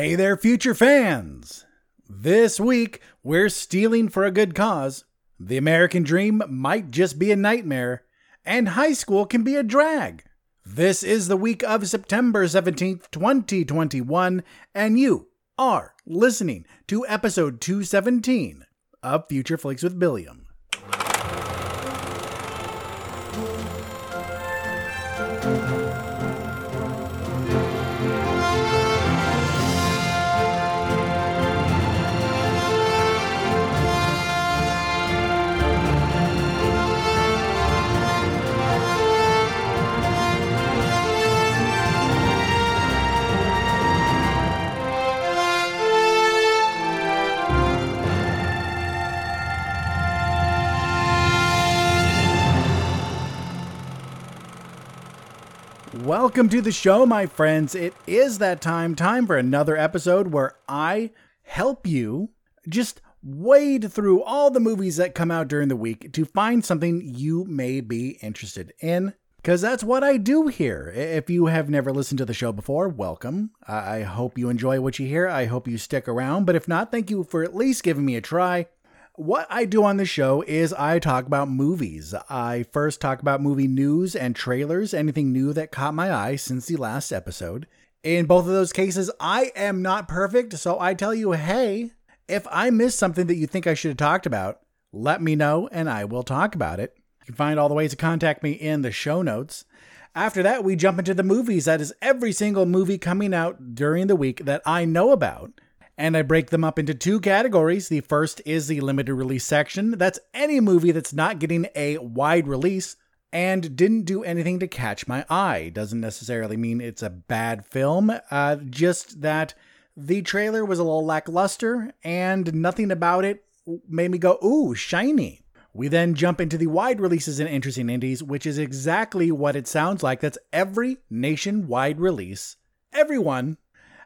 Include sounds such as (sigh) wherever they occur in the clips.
Hey there, future fans! This week, we're stealing for a good cause. The American dream might just be a nightmare, and high school can be a drag. This is the week of September 17th, 2021, and you are listening to episode 217 of Future Flicks with Billiam. Welcome to the show, my friends. It is that time, time for another episode where I help you just wade through all the movies that come out during the week to find something you may be interested in. Because that's what I do here. If you have never listened to the show before, welcome. I hope you enjoy what you hear. I hope you stick around. But if not, thank you for at least giving me a try. What I do on the show is I talk about movies. I first talk about movie news and trailers, anything new that caught my eye since the last episode. In both of those cases, I am not perfect, so I tell you, hey, if I missed something that you think I should have talked about, let me know and I will talk about it. You can find all the ways to contact me in the show notes. After that, we jump into the movies. That is every single movie coming out during the week that I know about and I break them up into two categories. The first is the limited release section. That's any movie that's not getting a wide release and didn't do anything to catch my eye. Doesn't necessarily mean it's a bad film, uh, just that the trailer was a little lackluster and nothing about it made me go, ooh, shiny. We then jump into the wide releases and interesting indies, which is exactly what it sounds like. That's every nationwide release. Everyone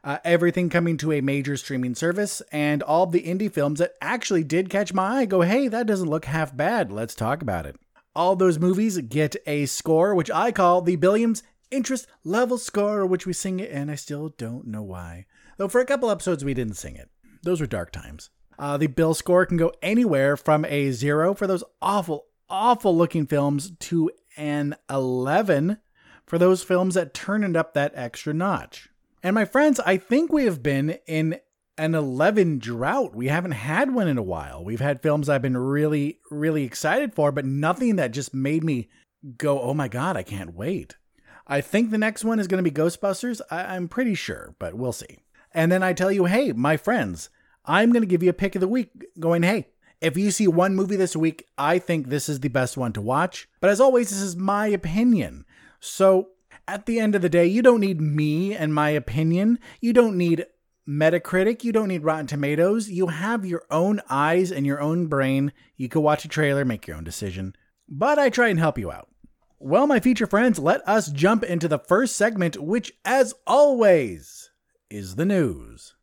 uh, everything coming to a major streaming service, and all the indie films that actually did catch my eye go, hey, that doesn't look half bad. Let's talk about it. All those movies get a score, which I call the Billiams interest level score, which we sing it, and I still don't know why. Though for a couple episodes we didn't sing it. Those were dark times. Uh, the bill score can go anywhere from a zero for those awful, awful looking films to an 11 for those films that turn it up that extra notch. And my friends, I think we have been in an 11 drought. We haven't had one in a while. We've had films I've been really, really excited for, but nothing that just made me go, oh my God, I can't wait. I think the next one is going to be Ghostbusters. I- am pretty sure, but we'll see. And then I tell you, hey, my friends, I'm going to give you a pick of the week going, hey, if you see one movie this week, I think this is the best one to watch. But as always, this is my opinion. So at the end of the day, you don't need me and my opinion. You don't need Metacritic. You don't need Rotten Tomatoes. You have your own eyes and your own brain. You can watch a trailer, make your own decision. But I try and help you out. Well, my feature friends, let us jump into the first segment, which, as always, is the news.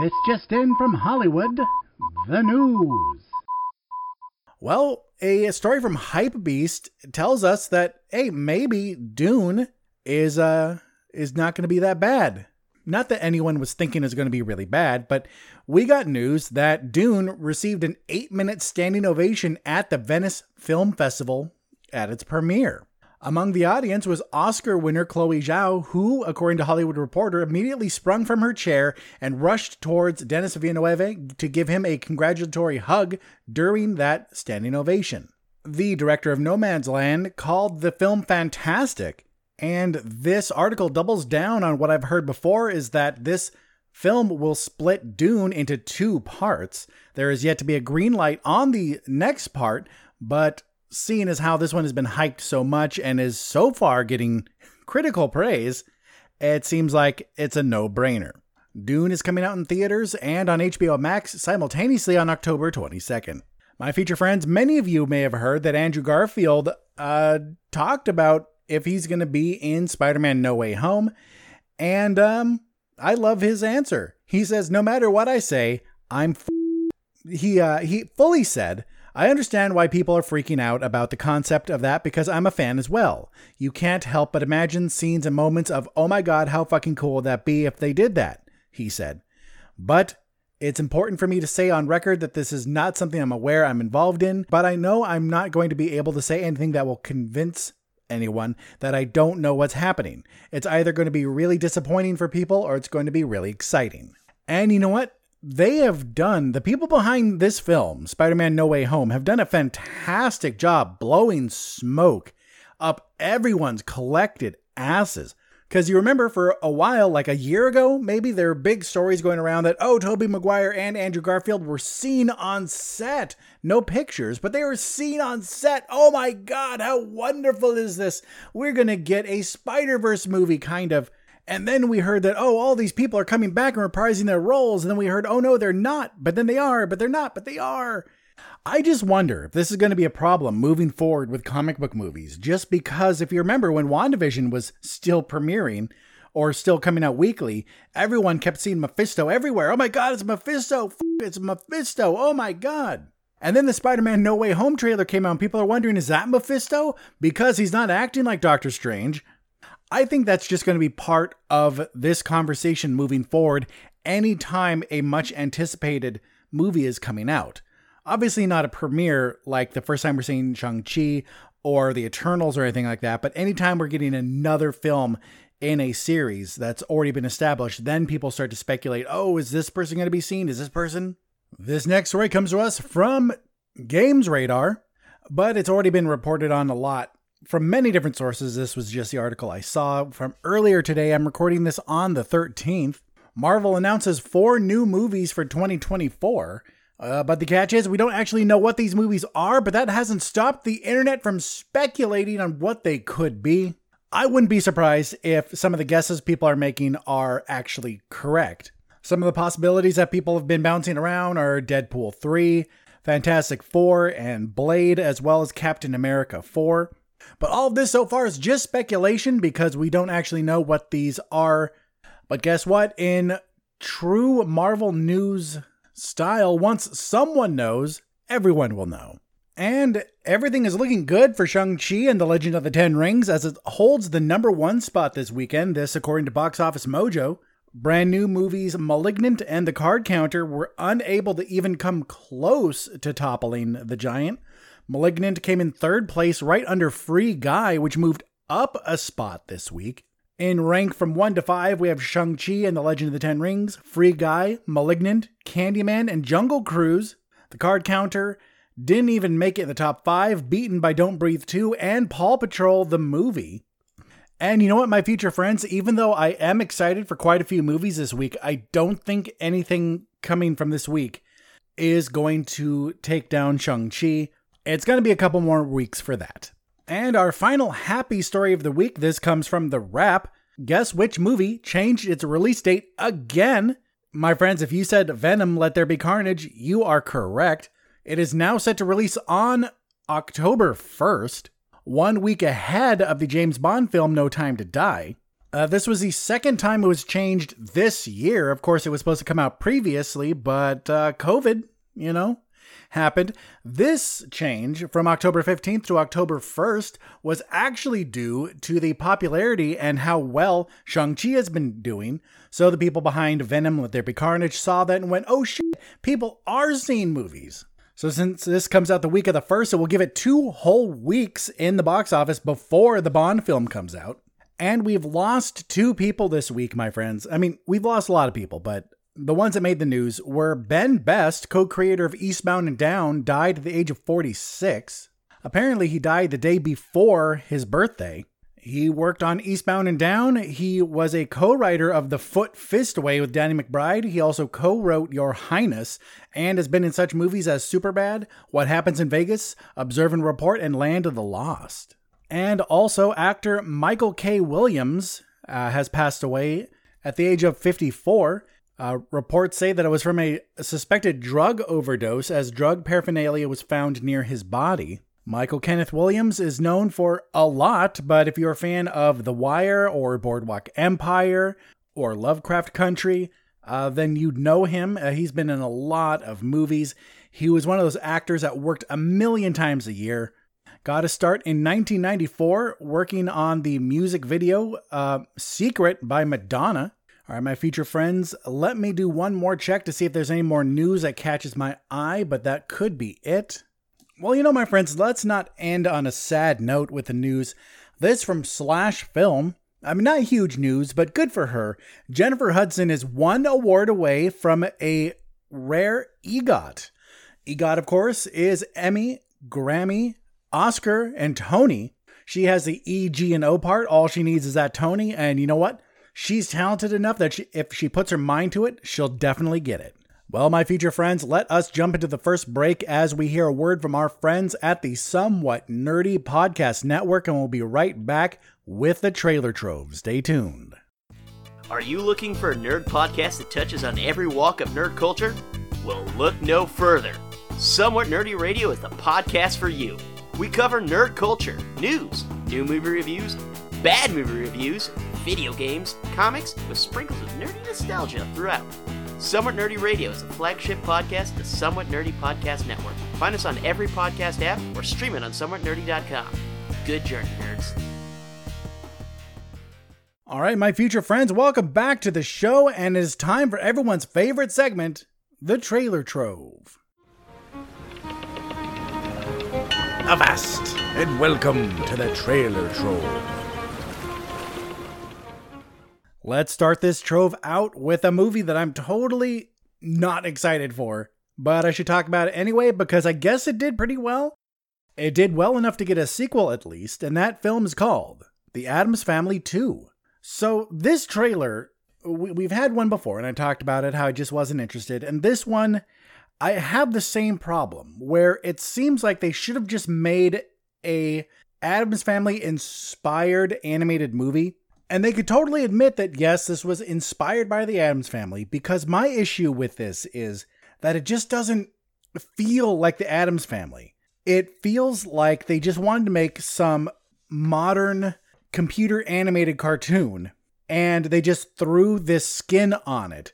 This just in from Hollywood the news. Well, a story from Hype Beast tells us that hey, maybe Dune is uh is not going to be that bad. Not that anyone was thinking is going to be really bad, but we got news that Dune received an 8-minute standing ovation at the Venice Film Festival at its premiere. Among the audience was Oscar winner Chloe Zhao, who, according to Hollywood Reporter, immediately sprung from her chair and rushed towards Denis Villeneuve to give him a congratulatory hug during that standing ovation. The director of Nomadland called the film fantastic, and this article doubles down on what I've heard before is that this film will split Dune into two parts. There is yet to be a green light on the next part, but seeing as how this one has been hyped so much and is so far getting (laughs) critical praise, it seems like it's a no brainer. Dune is coming out in theaters and on HBO Max simultaneously on October 22nd. My feature friends, many of you may have heard that Andrew Garfield uh, talked about if he's going to be in Spider Man No Way Home. And um, I love his answer. He says, No matter what I say, I'm. F-. He, uh, he fully said, I understand why people are freaking out about the concept of that because I'm a fan as well. You can't help but imagine scenes and moments of, oh my god, how fucking cool would that be if they did that, he said. But it's important for me to say on record that this is not something I'm aware I'm involved in, but I know I'm not going to be able to say anything that will convince anyone that I don't know what's happening. It's either going to be really disappointing for people or it's going to be really exciting. And you know what? They have done, the people behind this film, Spider Man No Way Home, have done a fantastic job blowing smoke up everyone's collected asses. Because you remember for a while, like a year ago, maybe there were big stories going around that, oh, Tobey Maguire and Andrew Garfield were seen on set. No pictures, but they were seen on set. Oh my God, how wonderful is this? We're going to get a Spider Verse movie kind of and then we heard that, oh, all these people are coming back and reprising their roles. And then we heard, oh, no, they're not. But then they are, but they're not, but they are. I just wonder if this is going to be a problem moving forward with comic book movies. Just because, if you remember, when WandaVision was still premiering or still coming out weekly, everyone kept seeing Mephisto everywhere. Oh my God, it's Mephisto! It's Mephisto! Oh my God! And then the Spider Man No Way Home trailer came out, and people are wondering, is that Mephisto? Because he's not acting like Doctor Strange. I think that's just going to be part of this conversation moving forward anytime a much anticipated movie is coming out. Obviously, not a premiere like the first time we're seeing Shang-Chi or the Eternals or anything like that, but anytime we're getting another film in a series that's already been established, then people start to speculate oh, is this person going to be seen? Is this person? This next story comes to us from Games Radar, but it's already been reported on a lot from many different sources. This was just the article I saw from earlier today. I'm recording this on the 13th. Marvel announces four new movies for 2024. Uh, but the catch is, we don't actually know what these movies are, but that hasn't stopped the internet from speculating on what they could be. I wouldn't be surprised if some of the guesses people are making are actually correct. Some of the possibilities that people have been bouncing around are Deadpool 3, Fantastic Four, and Blade, as well as Captain America 4. But all of this so far is just speculation because we don't actually know what these are. But guess what? In true Marvel news style, once someone knows, everyone will know. And everything is looking good for Shang-Chi and the Legend of the Ten Rings as it holds the number one spot this weekend, this according to Box Office Mojo. Brand new movies Malignant and The Card Counter were unable to even come close to toppling the giant, Malignant came in third place, right under Free Guy, which moved up a spot this week. In rank from 1 to 5, we have Shang-Chi and the Legend of the Ten Rings, Free Guy, Malignant, Candyman, and Jungle Cruise. The card counter didn't even make it in the top 5, beaten by Don't Breathe 2 and Paw Patrol the movie. And you know what, my future friends, even though I am excited for quite a few movies this week, I don't think anything coming from this week is going to take down Shang-Chi it's going to be a couple more weeks for that. And our final happy story of the week this comes from The Wrap. Guess which movie changed its release date again? My friends, if you said Venom Let There Be Carnage, you are correct. It is now set to release on October 1st, one week ahead of the James Bond film No Time to Die. Uh, this was the second time it was changed this year. Of course, it was supposed to come out previously, but uh, COVID, you know, happened. This change from October 15th to October 1st was actually due to the popularity and how well Shang-Chi has been doing. So the people behind Venom Let There Be Carnage saw that and went, oh shit, people are seeing movies. So since this comes out the week of the first, it will give it two whole weeks in the box office before the Bond film comes out. And we've lost two people this week, my friends. I mean, we've lost a lot of people, but the ones that made the news were Ben Best, co creator of Eastbound and Down, died at the age of 46. Apparently, he died the day before his birthday. He worked on Eastbound and Down. He was a co writer of The Foot Fist Way with Danny McBride. He also co wrote Your Highness and has been in such movies as Superbad, What Happens in Vegas, Observe and Report, and Land of the Lost. And also, actor Michael K. Williams uh, has passed away at the age of 54. Uh, reports say that it was from a suspected drug overdose, as drug paraphernalia was found near his body. Michael Kenneth Williams is known for a lot, but if you're a fan of The Wire or Boardwalk Empire or Lovecraft Country, uh, then you'd know him. Uh, he's been in a lot of movies. He was one of those actors that worked a million times a year. Got a start in 1994 working on the music video uh, Secret by Madonna. All right, my future friends, let me do one more check to see if there's any more news that catches my eye, but that could be it. Well, you know, my friends, let's not end on a sad note with the news. This from Slash Film. I mean, not huge news, but good for her. Jennifer Hudson is one award away from a rare EGOT. EGOT, of course, is Emmy, Grammy, Oscar, and Tony. She has the E, G, and O part. All she needs is that Tony. And you know what? She's talented enough that she, if she puts her mind to it, she'll definitely get it. Well, my future friends, let us jump into the first break as we hear a word from our friends at the Somewhat Nerdy Podcast Network, and we'll be right back with the trailer trove. Stay tuned. Are you looking for a nerd podcast that touches on every walk of nerd culture? Well, look no further. Somewhat Nerdy Radio is the podcast for you. We cover nerd culture, news, new movie reviews, bad movie reviews, video games, comics, with sprinkles of nerdy nostalgia throughout. Somewhat Nerdy Radio is a flagship podcast of the Somewhat Nerdy Podcast Network. Find us on every podcast app or stream it on somewhatnerdy.com. Good journey, nerds. All right, my future friends, welcome back to the show, and it is time for everyone's favorite segment, the Trailer Trove. Avast, and welcome to the Trailer Trove. Let's start this trove out with a movie that I'm totally not excited for, but I should talk about it anyway because I guess it did pretty well. It did well enough to get a sequel at least, and that film is called The Addams Family 2. So, this trailer, we've had one before, and I talked about it, how I just wasn't interested. And this one, I have the same problem where it seems like they should have just made a Addams Family inspired animated movie and they could totally admit that, yes, this was inspired by the Addams family, because my issue with this is that it just doesn't feel like the Addams family. It feels like they just wanted to make some modern computer animated cartoon and they just threw this skin on it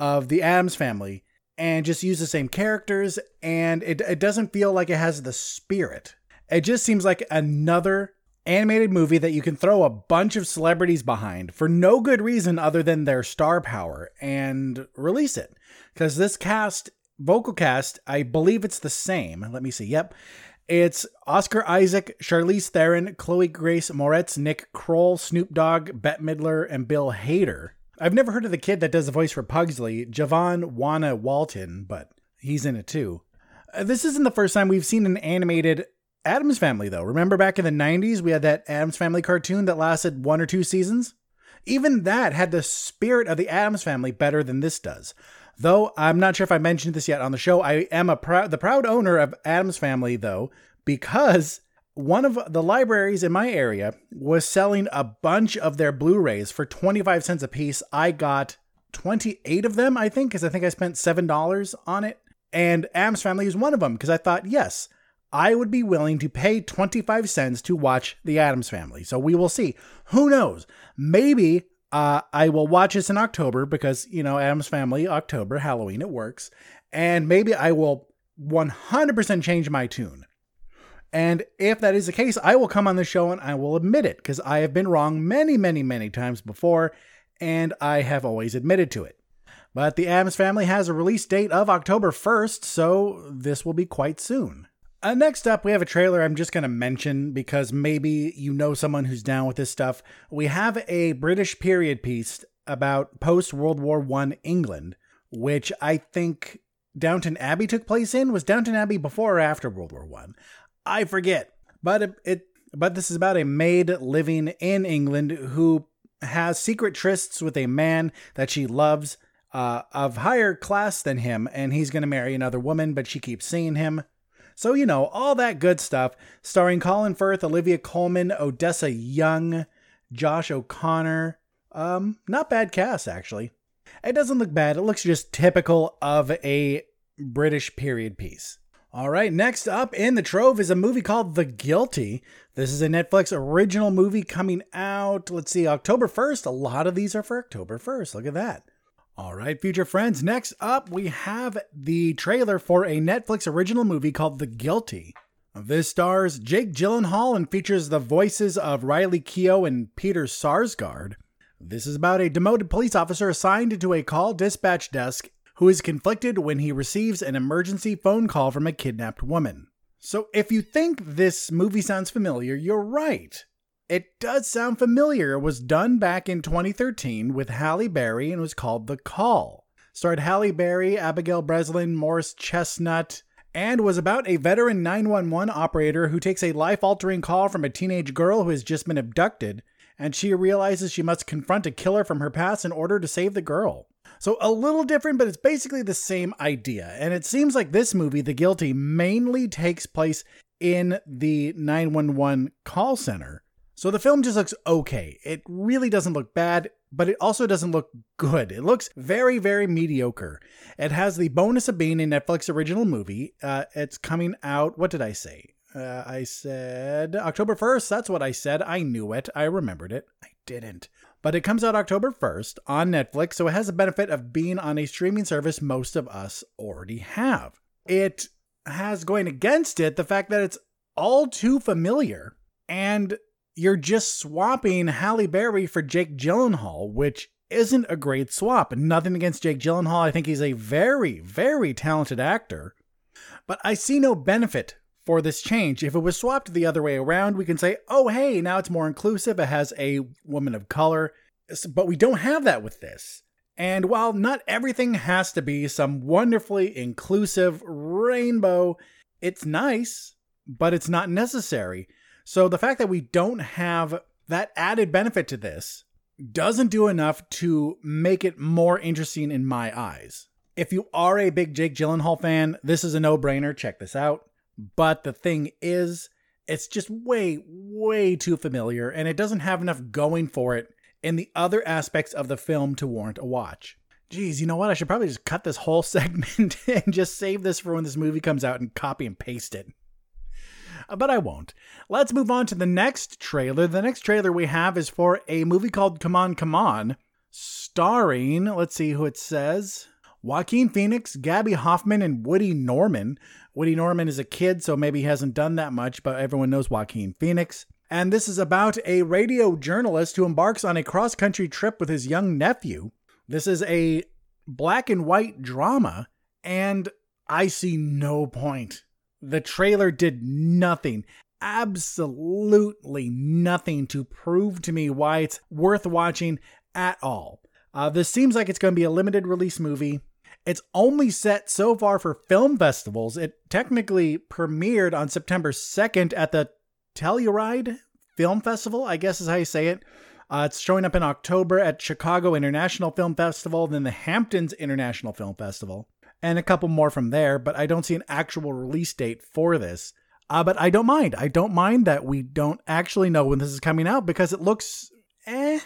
of the Addams family and just use the same characters and it, it doesn't feel like it has the spirit. It just seems like another animated movie that you can throw a bunch of celebrities behind for no good reason other than their star power and release it. Because this cast, vocal cast, I believe it's the same. Let me see. Yep. It's Oscar Isaac, Charlize Theron, Chloe Grace Moretz, Nick Kroll, Snoop Dogg, Bette Midler, and Bill Hader. I've never heard of the kid that does the voice for Pugsley, Javon Wanna Walton, but he's in it too. Uh, this isn't the first time we've seen an animated Addams Family, though. Remember back in the 90s, we had that Addams Family cartoon that lasted one or two seasons? Even that had the spirit of the Addams Family better than this does. Though I'm not sure if I mentioned this yet on the show, I am a proud the proud owner of Addams Family though because one of the libraries in my area was selling a bunch of their Blu-rays for 25 cents a piece. I got 28 of them, I think, because I think I spent $7 on it. And Addams Family is one of them because I thought, yes, I would be willing to pay 25 cents to watch The Addams Family. So we will see. Who knows? Maybe uh, I will watch this in October because, you know, Addams Family, October, Halloween, it works. And maybe I will 100% change my tune. And if that is the case, I will come on the show and I will admit it because I have been wrong many, many, many times before, and I have always admitted to it. But the Addams Family has a release date of October 1st, so this will be quite soon. Uh, next up, we have a trailer I'm just going to mention because maybe you know someone who's down with this stuff. We have a British period piece about post World War One England, which I think Downton Abbey took place in. Was Downton Abbey before or after World War One? I? I forget. But it, it but this is about a maid living in England who has secret trysts with a man that she loves uh, of higher class than him, and he's going to marry another woman, but she keeps seeing him. So, you know, all that good stuff, starring Colin Firth, Olivia Colman, Odessa Young, Josh O'Connor. Um, not bad cast, actually. It doesn't look bad. It looks just typical of a British period piece. All right, next up in the trove is a movie called The Guilty. This is a Netflix original movie coming out, let's see, October 1st. A lot of these are for October 1st. Look at that. All right, future friends, next up we have the trailer for a Netflix original movie called The Guilty. This stars Jake Gyllenhaal and features the voices of Riley Keough and Peter Sarsgaard. This is about a demoted police officer assigned to a call dispatch desk who is conflicted when he receives an emergency phone call from a kidnapped woman. So, if you think this movie sounds familiar, you're right. It does sound familiar. It was done back in 2013 with Halle Berry and was called The Call. Starred Halle Berry, Abigail Breslin, Morris Chestnut, and was about a veteran 911 operator who takes a life altering call from a teenage girl who has just been abducted, and she realizes she must confront a killer from her past in order to save the girl. So, a little different, but it's basically the same idea. And it seems like this movie, The Guilty, mainly takes place in the 911 call center. So the film just looks okay. It really doesn't look bad, but it also doesn't look good. It looks very, very mediocre. It has the bonus of being a Netflix original movie. Uh, it's coming out, what did I say? Uh, I said October 1st. That's what I said. I knew it. I remembered it. I didn't. But it comes out October 1st on Netflix, so it has the benefit of being on a streaming service most of us already have. It has going against it the fact that it's all too familiar and you're just swapping Halle Berry for Jake Gyllenhaal, which isn't a great swap. Nothing against Jake Gyllenhaal. I think he's a very, very talented actor. But I see no benefit for this change. If it was swapped the other way around, we can say, oh, hey, now it's more inclusive. It has a woman of color. But we don't have that with this. And while not everything has to be some wonderfully inclusive rainbow, it's nice, but it's not necessary. So the fact that we don't have that added benefit to this doesn't do enough to make it more interesting in my eyes. If you are a big Jake Gyllenhaal fan, this is a no brainer. Check this out. But the thing is, it's just way, way too familiar, and it doesn't have enough going for it in the other aspects of the film to warrant a watch. Geez, you know what? I should probably just cut this whole (laughs) segment and just save this for when this movie comes out and copy and paste it. But I won't. Let's move on to the next trailer. The next trailer we have is for a movie called Come On, Come On, starring, let's see who it says. Joaquin Phoenix, Gaby Hoffmann, and Woody Norman. Woody Norman is a kid, so maybe he hasn't done that much, but everyone knows Joaquin Phoenix. And this is about a radio journalist who embarks on a cross country trip with his young nephew. This is a black and white drama, and I see no point the trailer did nothing, absolutely nothing to prove to me why it's worth watching at all. Uh, this seems like it's going to be a limited release movie. It's only set so far for film festivals. It technically premiered on September 2nd at the Telluride Film Festival, I guess is how you say it. Uh, it's showing up in October at Chicago International Film Festival, then the Hamptons International Film Festival and a couple more from there, but I don't see an actual release date for this. Uh, but I don't mind. I don't mind that we don't actually know when this is coming out because it looks eh.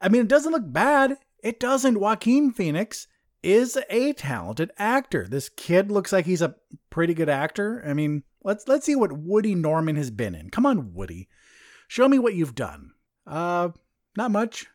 I mean, it doesn't look bad. It doesn't. Joaquin Phoenix is a talented actor. This kid looks like he's a pretty good actor. I mean, let's let's see what Woody Norman has been in. Come on, Woody. Show me what you've done. Uh, not much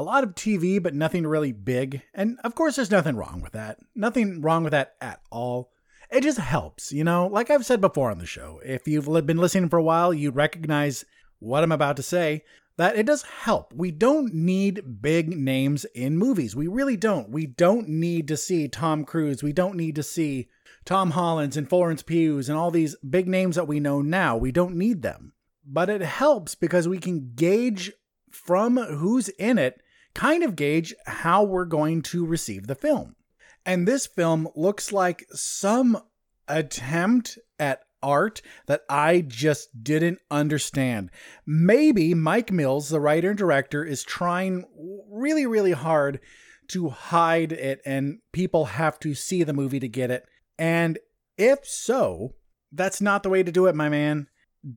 a lot of TV, but nothing really big. And of course, there's nothing wrong with that. Nothing wrong with that at all. It just helps, you know? Like I've said before on the show, if you've been listening for a while, you recognize what I'm about to say, that it does help. We don't need big names in movies. We really don't. We don't need to see Tom Cruise. We don't need to see Tom Hollands and Florence Pughs and all these big names that we know now. We don't need them. But it helps because we can gauge from who's in it, kind of gauge how we're going to receive the film. And this film looks like some attempt at art that I just didn't understand. Maybe Mike Mills, the writer and director, is trying really, really hard to hide it and people have to see the movie to get it. And if so, that's not the way to do it, my man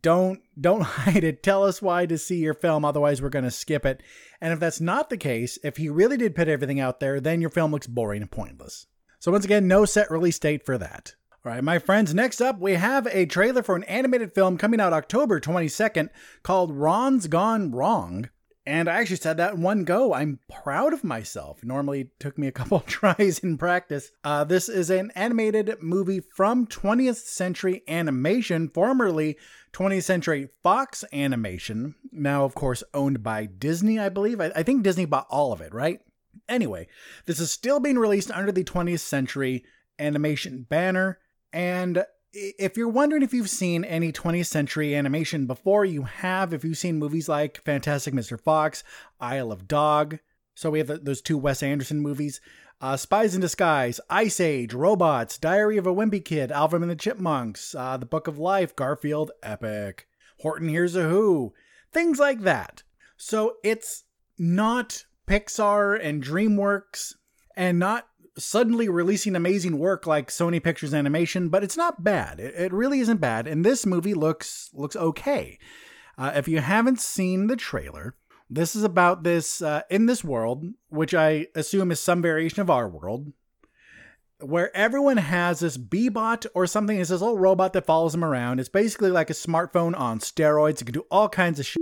don't don't (laughs) hide it tell us why to see your film otherwise we're going to skip it and if that's not the case if he really did put everything out there then your film looks boring and pointless so once again no set release date for that all right my friends next up we have a trailer for an animated film coming out october 22nd called ron's gone wrong And I actually said that in one go. I'm proud of myself. Normally it took me a (laughs) couple tries in practice. Uh, this is an animated movie from 20th Century Animation, formerly 20th Century Fox Animation, now, of course, owned by Disney, I believe. I, I think Disney bought all of it, right? Anyway, this is still being released under the 20th Century Animation banner. And if you're wondering if you've seen any 20th century animation before, you have. If you've seen movies like Fantastic Mr. Fox, Isle of Dog, so we have those two Wes Anderson movies, uh, Spies in Disguise, Ice Age, Robots, Diary of a Wimpy Kid, Alvin and the Chipmunks, uh, The Book of Life, Garfield, Epic, Horton Hears a Who, things like that. So it's not Pixar and DreamWorks and not suddenly releasing amazing work like Sony Pictures Animation, but it's not bad. It, it really isn't bad, and this movie looks looks okay. Uh, if you haven't seen the trailer, this is about this uh, in this world, which I assume is some variation of our world, where everyone has this Beebot or something. It's this little robot that follows them around. It's basically like a smartphone on steroids. It can do all kinds of shit.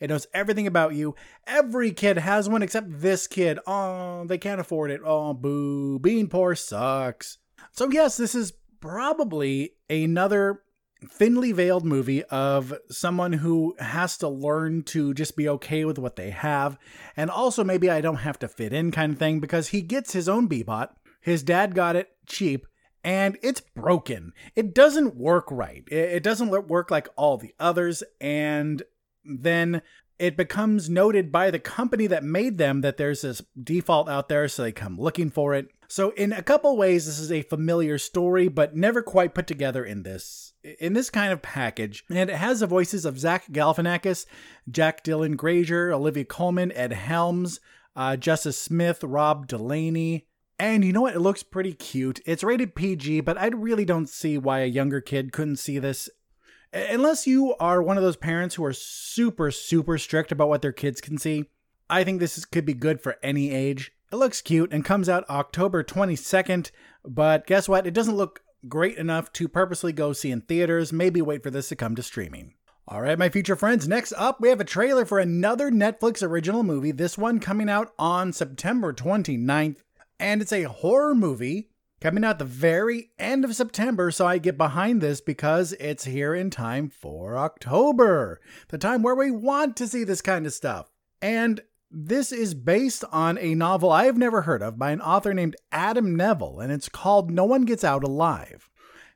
It knows everything about you. Every kid has one except this kid. Oh, they can't afford it. Oh, boo. Being poor sucks. So, yes, this is probably another thinly veiled movie of someone who has to learn to just be okay with what they have. And also, maybe I don't have to fit in kind of thing because he gets his own Beebot. His dad got it cheap and it's broken. It doesn't work right. It doesn't work like all the others. And then it becomes noted by the company that made them that there's this default out there, so they come looking for it. So in a couple ways, this is a familiar story, but never quite put together in this in this kind of package. And it has the voices of Zach Galifianakis, Jack Dylan Grazer, Olivia Colman, Ed Helms, uh, Justice Smith, Rob Delaney. And you know what? It looks pretty cute. It's rated PG, but I really don't see why a younger kid couldn't see this Unless you are one of those parents who are super, super strict about what their kids can see, I think this is, could be good for any age. It looks cute and comes out October 22nd, but guess what? It doesn't look great enough to purposely go see in theaters. Maybe wait for this to come to streaming. All right, my future friends, next up we have a trailer for another Netflix original movie, this one coming out on September 29th. And it's a horror movie coming out the very end of September, so I get behind this because it's here in time for October, the time where we want to see this kind of stuff. And this is based on a novel I have never heard of by an author named Adam Nevill, and it's called No One Gets Out Alive.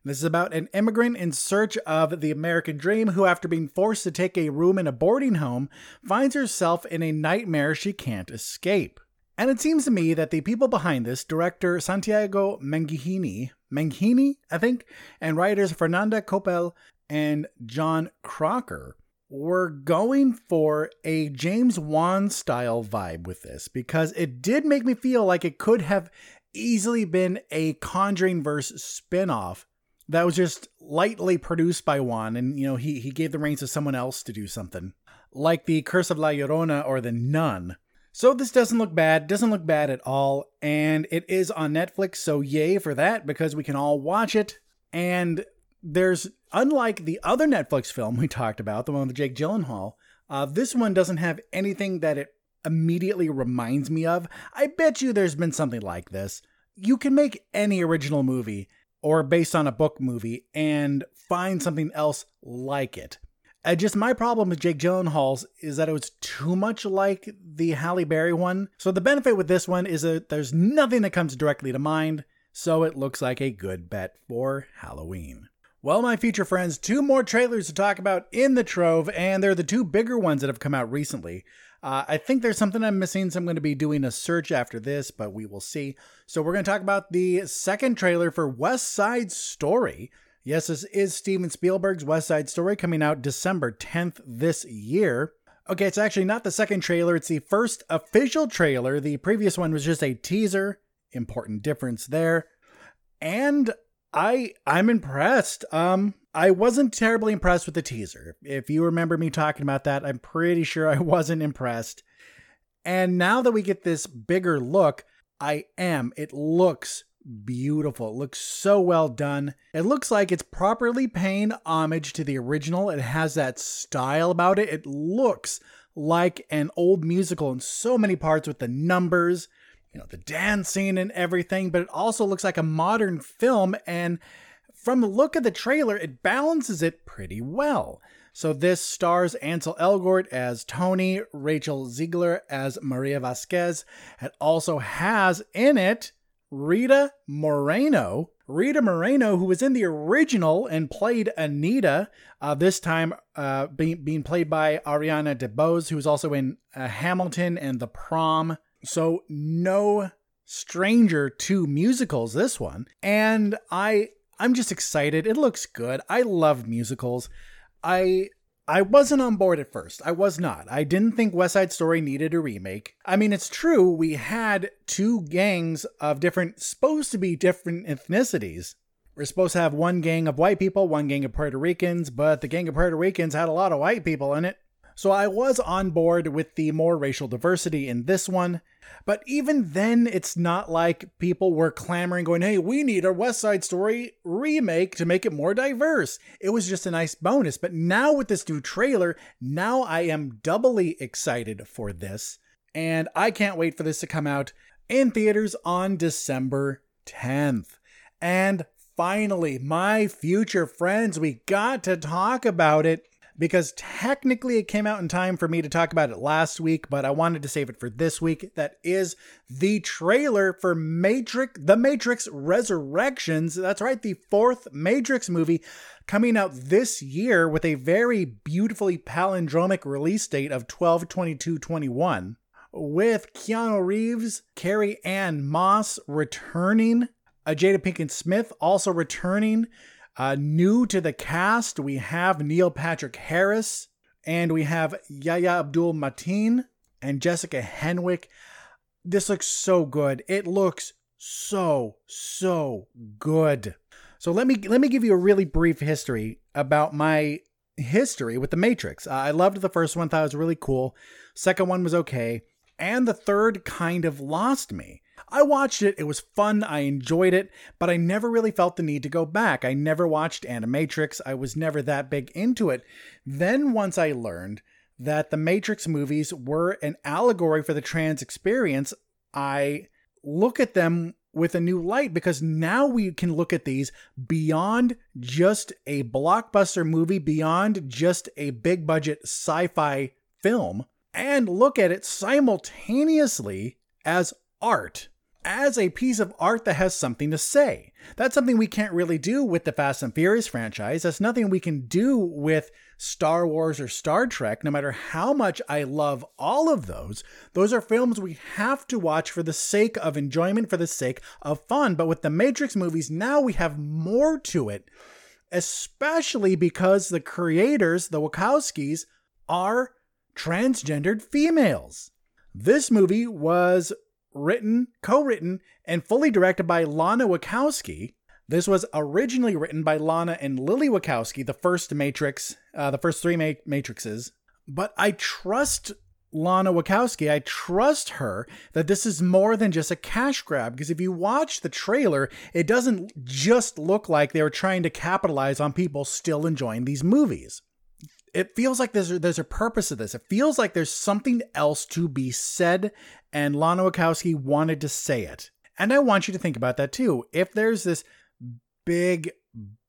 This is about an immigrant in search of the American dream who, after being forced to take a room in a boarding home, finds herself in a nightmare she can't escape. And it seems to me that the people behind this, director Santiago Menghini, Menghini, I think, and writers Fernanda Coppel and Jon Croker, were going for a James Wan style vibe with this because it did make me feel like it could have easily been a Conjuring verse spin-off that was just lightly produced by Wan and you know he he gave the reins to someone else to do something. Like the Curse of La Llorona or the Nun, so this doesn't look bad, doesn't look bad at all, and it is on Netflix, so yay for that because we can all watch it. And there's unlike the other Netflix film we talked about, the one with Jake Gyllenhaal, uh, this one doesn't have anything that it immediately reminds me of. I bet you there's been something like this. You can make any original movie or based on a book movie and find something else like it. Uh, just my problem with Jake Gyllenhaal's is that it was too much like the Halle Berry one. So the benefit with this one is that there's nothing that comes directly to mind, so it looks like a good bet for Halloween. Well, my future friends, two more trailers to talk about in the trove, and they're the two bigger ones that have come out recently. Uh, I think there's something I'm missing, so I'm going to be doing a search after this, but we will see. So, we're going to talk about the second trailer for West Side Story. Yes, this is Steven Spielberg's West Side Story coming out December 10th this year. Okay, it's actually not the second trailer, it's the first official trailer. The previous one was just a teaser. Important difference there. And I I'm impressed. Um I wasn't terribly impressed with the teaser. If you remember me talking about that, I'm pretty sure I (laughs) wasn't impressed. And now that we get this bigger look, I am. It looks beautiful. It looks so well done. It looks like it's properly paying homage to the original. It has that style about it. It looks like an old musical in so many parts with the numbers, you know, the dancing and everything, but it also looks like a modern film. And from the look of the trailer, it balances it pretty well. So this stars Ansel Elgort as Tony, Rachel Zegler as Maria Vasquez. It also has in it Rita Moreno. Rita Moreno, who was in the original and played Anita, uh, this time uh, being, being played by Ariana DeBose, who was also in uh, Hamilton and The Prom. So no stranger to musicals, this one. And I I'm just excited. It looks good. I love musicals. I I wasn't on board at first. I was not. I didn't think West Side Story needed a remake. I mean, it's true, we had two gangs of different, supposed to be different ethnicities. We're supposed to have one gang of white people, one gang of Puerto Ricans, but the gang of Puerto Ricans had a lot of white people in it. So I was on board with the more racial diversity in this one. But even then, it's not like people were clamoring, going, hey, we need a West Side Story remake to make it more diverse. It was just a nice bonus. But now with this new trailer, now I am doubly excited for this. And I can't wait for this to come out in theaters on December 10th. And finally, my future friends, we got to talk about it because technically it came out in time for me to talk about it last week, but I wanted to save it for this week. That is the trailer for Matrix, The Matrix Resurrections. That's right, the fourth Matrix movie coming out this year with a very beautifully palindromic release date of 12 22 21 with Keanu Reeves, Carrie Ann Moss returning, Jada Pinkett Smith also returning. Uh, new to the cast, we have Neil Patrick Harris, and we have Yahya Abdul Mateen and Jessica Henwick. This looks so good. It looks so so good. So let me let me give you a really brief history about my history with the Matrix. Uh, I loved the first one; thought it was really cool. Second one was okay, and the third kind of lost me. I watched it, it was fun, I enjoyed it, but I never really felt the need to go back. I never watched Animatrix, I was never that big into it. Then, once I learned that the Matrix movies were an allegory for the trans experience, I look at them with a new light because now we can look at these beyond just a blockbuster movie, beyond just a big budget sci fi film, and look at it simultaneously as art as a piece of art that has something to say. That's something we can't really do with the Fast and Furious franchise. That's nothing we can do with Star Wars or Star Trek, no matter how much I love all of those. Those are films we have to watch for the sake of enjoyment, for the sake of fun. But with the Matrix movies, now we have more to it, especially because the creators, the Wachowskis, are transgendered females. This movie was written, co written, and fully directed by Lana Wachowski. This was originally written by Lana and Lily Wachowski, the first Matrix, uh, the first three ma- Matrixes. But I trust Lana Wachowski. I trust her that this is more than just a cash grab because if you watch the trailer, it doesn't just look like they were trying to capitalize on people still enjoying these movies it feels like there's there's a purpose to this. It feels like there's something else to be said, and Lana Wachowski wanted to say it. And I want you to think about that too. If there's this big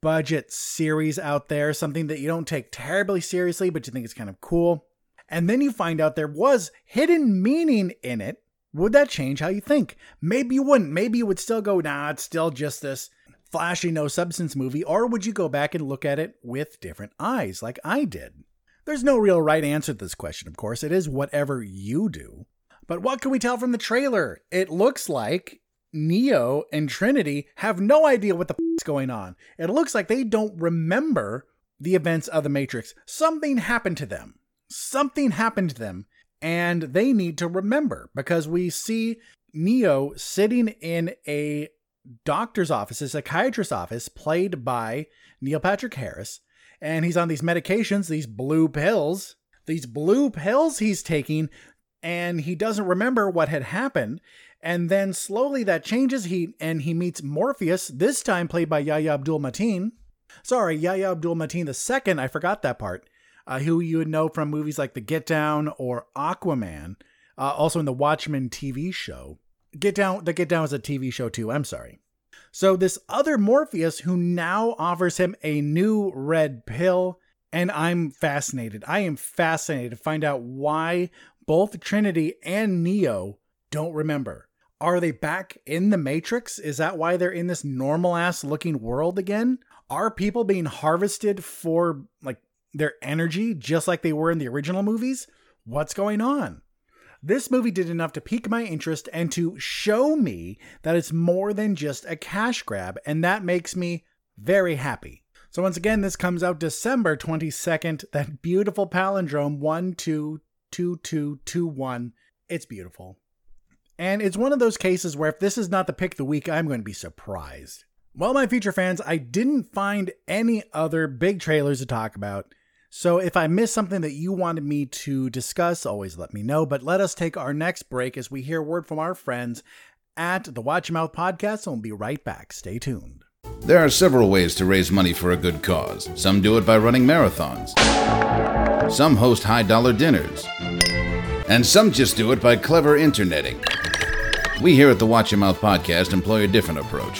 budget series out there, something that you don't take terribly seriously, but you think it's kind of cool, and then you find out there was hidden meaning in it, would that change how you think? Maybe you wouldn't. Maybe you would still go, nah, it's still just this flashy, no substance movie, or would you go back and look at it with different eyes, like I did? There's no real right answer to this question, of course. It is whatever you do. But what can we tell from the trailer? It looks like Neo and Trinity have no idea what the f- is going on. It looks like they don't remember the events of the Matrix. Something happened to them. Something happened to them, and they need to remember because we see Neo sitting in a doctor's office, a psychiatrist's office, played by Neil Patrick Harris. And he's on these medications, these blue pills, these blue pills he's taking, and he doesn't remember what had happened. And then slowly that changes. He and he meets Morpheus, this time played by Yahya Abdul Mateen. Sorry, Yahya Abdul Mateen the second. I forgot that part. uh, who you would know from movies like The Get Down or Aquaman, uh, also in the Watchmen TV show. Get Down, The Get Down is a TV show too, I'm sorry. So, this other Morpheus who now offers him a new red pill, and I'm fascinated. I am fascinated to find out why both Trinity and Neo don't remember. Are they back in the Matrix? Is that why they're in this normal ass looking world again? Are people being harvested for like their energy just like they were in the original movies? What's going on? This movie did enough to pique my interest and to show me that it's more than just a cash grab, and that makes me very happy. So, once again, this comes out December 22nd. That beautiful palindrome 122221. It's beautiful. And it's one of those cases where if this is not the pick of the week, I'm going to be surprised. Well, my future fans, I didn't find any other big trailers to talk about. So if I missed something that you wanted me to discuss, always let me know. But let us take our next break as we hear word from our friends at the Watch Your Mouth podcast, and we'll be right back. Stay tuned. There are several ways to raise money for a good cause. Some do it by running marathons. Some host high dollar dinners. And some just do it by clever interneting. We here at the Watch Your Mouth podcast employ a different approach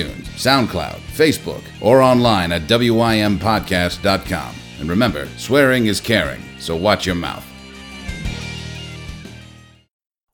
SoundCloud, Facebook, or online at wympodcast.com. And remember, swearing is caring, so watch your mouth.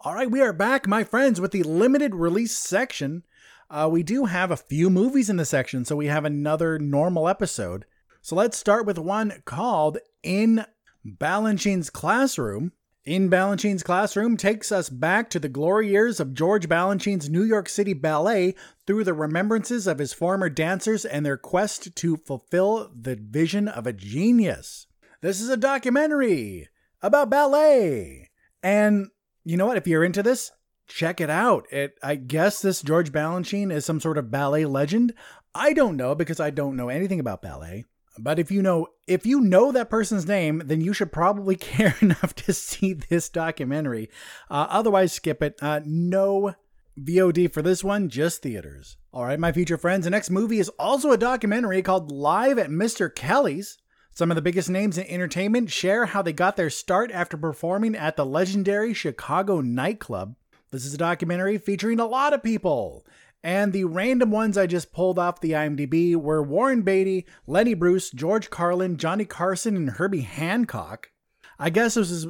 All right, we are back, my friends, with the limited release section. Uh, we do have a few movies in the section, so we have another normal episode. So let's start with one called In Balanchine's Classroom. In Balanchine's Classroom takes us back to the glory years of George Balanchine's New York City Ballet through the remembrances of his former dancers and their quest to fulfill the vision of a genius. This is a documentary about ballet. And you know what? If you're into this, check it out. It I guess this George Balanchine is some sort of ballet legend. I don't know because I don't know anything about ballet. But if you know if you know that person's name, then you should probably (laughs) care enough to see this documentary. Uh, otherwise, skip it. Uh, no VOD for this one, just theaters. All right, my future friends. The next movie is also a documentary called Live at Mr. Kelly's. Some of the biggest names in entertainment share how they got their start after performing at the legendary Chicago nightclub. This is a documentary featuring a lot of people. And the random ones I just pulled off the IMDb were Warren Beatty, Lenny Bruce, George Carlin, Johnny Carson, and Herbie Hancock. I guess this is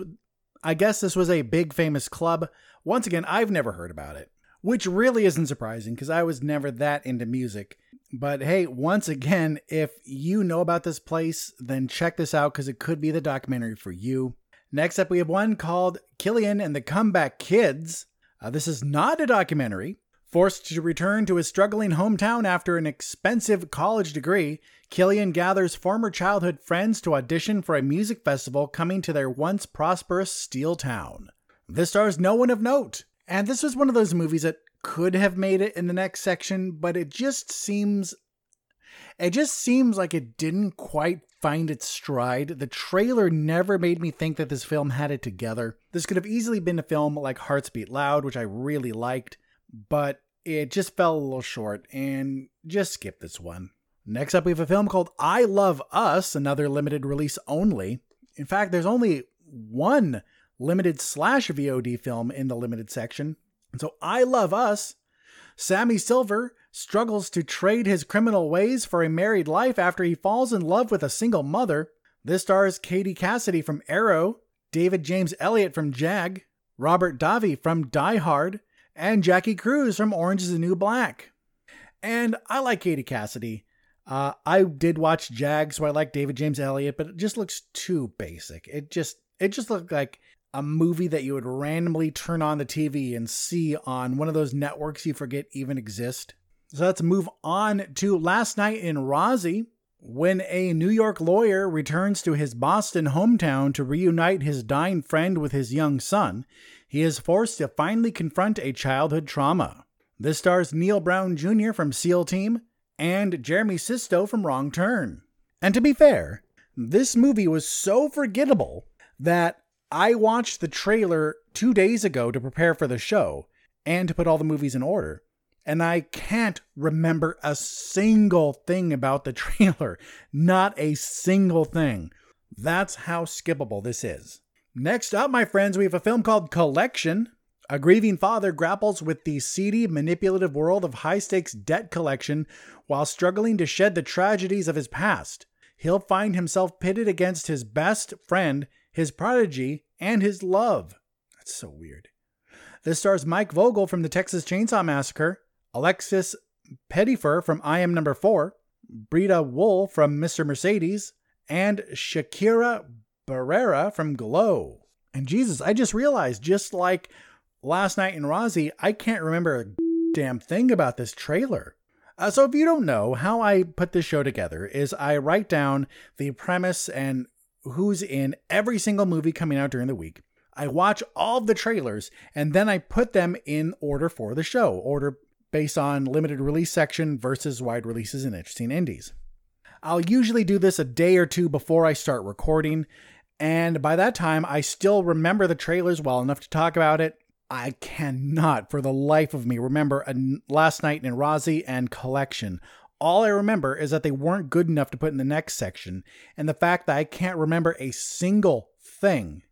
I guess this was a big famous club. Once again, I've never heard about it, which really isn't surprising because I was never that into music. But hey, once again, if you know about this place, then check this out because it could be the documentary for you. Next up, we have one called Killian and the Comeback Kids. Uh, this is not a documentary. Forced to return to his struggling hometown after an expensive college degree, Killian gathers former childhood friends to audition for a music festival coming to their once prosperous steel town. This stars no one of note, and this was one of those movies that could have made it in the next section, but it just seems it just seems like it didn't quite find its stride. The trailer never made me think that this film had it together. This could have easily been a film like Hearts Beat Loud, which I really liked, but it just fell a little short and just skip this one. Next up, we have a film called I Love Us, another limited release only. In fact, there's only one limited slash VOD film in the limited section. So, I Love Us. Sammy Silver struggles to trade his criminal ways for a married life after he falls in love with a single mother. This stars Katie Cassidy from Arrow, David James Elliott from Jag, Robert Davi from Die Hard, and Jackie Cruz from Orange is the New Black. And I like Katie Cassidy. Uh, I did watch Jag, so I like David James Elliott, but it just looks too basic. It just it just looked like a movie that you would randomly turn on the TV and see on one of those networks you forget even exist. So let's move on to Last Night in Rozzie. When a New York lawyer returns to his Boston hometown to reunite his dying friend with his young son, he is forced to finally confront a childhood trauma. This stars Neal Brown Jr. from SEAL Team and Jeremy Sisto from Wrong Turn. And to be fair, this movie was so forgettable that I watched the trailer two days ago to prepare for the show and to put all the movies in order. And I can't remember a single thing about the (laughs) trailer. Not a single thing. That's how skippable this is. Next up, my friends, we have a film called Collection. A grieving father grapples with the seedy, manipulative world of high stakes debt collection while struggling to shed the tragedies of his past. He'll find himself pitted against his best friend, his prodigy, and his love. That's so weird. This stars Mike Vogel from the Texas Chainsaw Massacre, Alexis Pettyfer from I Am Number 4, Breeda Wool from Mr. Mercedes, and Shakira Barrera from Glow. And Jesus, I just realized, just like last night in Rozzie, I can't remember a damn thing about this trailer. Uh, so if you don't know, how I put this show together is I write down the premise and who's in every single movie coming out during the week. I watch all of the trailers and then I put them in order for the show, order based on limited release section versus wide releases and interesting indies. I'll usually do this a day or two before I start recording, and by that time, I still remember the trailers well enough to talk about it. I cannot, for the life of me, remember Last Night in Rozzie and Collection. All I remember is that they weren't good enough to put in the next section, and the fact that I can't remember a single thing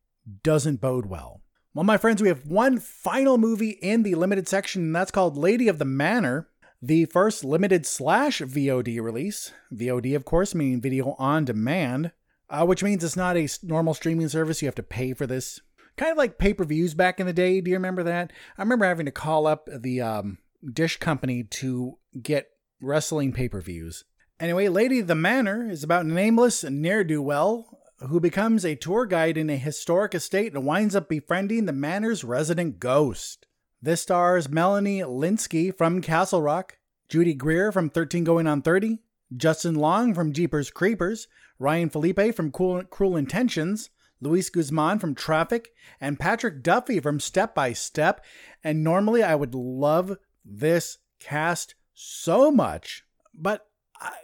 doesn't bode well. Well, my friends, we have one final movie in the limited section, and that's called Lady of the Manor, the first limited slash VOD release. VOD, of course, meaning video on demand, uh, which means it's not a normal streaming service. You have to pay for this. Kind of like pay per views back in the day. Do you remember that? I remember having to call up the um, Dish Company to get wrestling pay per views. Anyway, Lady of the Manor is about nameless ne'er do well who becomes a tour guide in a historic estate and winds up befriending the manor's resident ghost. This stars Melanie Lynskey from Castle Rock, Judy Greer from 13 Going on 30, Justin Long from Jeepers Creepers, Ryan Phillippe from cool, Cruel Intentions, Luis Guzman from Traffic, and Patrick Duffy from Step by Step. And normally I would love this cast so much, but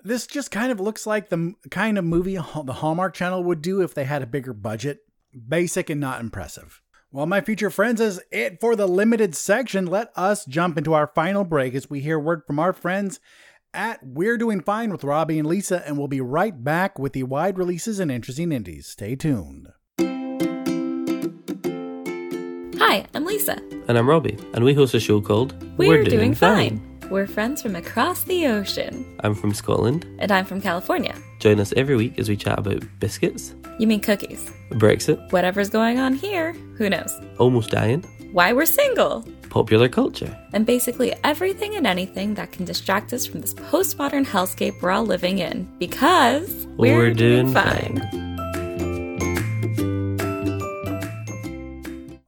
this just kind of looks like the kind of movie the Hallmark Channel would do if they had a bigger budget. Basic and not impressive. Well, my future friends, is it for the limited section. Let us jump into our final break as we hear word from our friends at We're Doing Fine with Robbie and Lisa, and we'll be right back with the wide releases and interesting indies. Stay tuned. Hi, I'm Lisa. And I'm Robbie, and we host a show called We're, We're Doing, Doing Fine. Fine. We're friends from across the ocean. I'm from Scotland. And I'm from California. Join us every week as we chat about biscuits. You mean cookies? Brexit. Whatever's going on here, who knows? Almost dying. Why we're single. Popular culture. And basically everything and anything that can distract us from this postmodern hellscape we're all living in. Because we're, we're doing, doing fine. fine.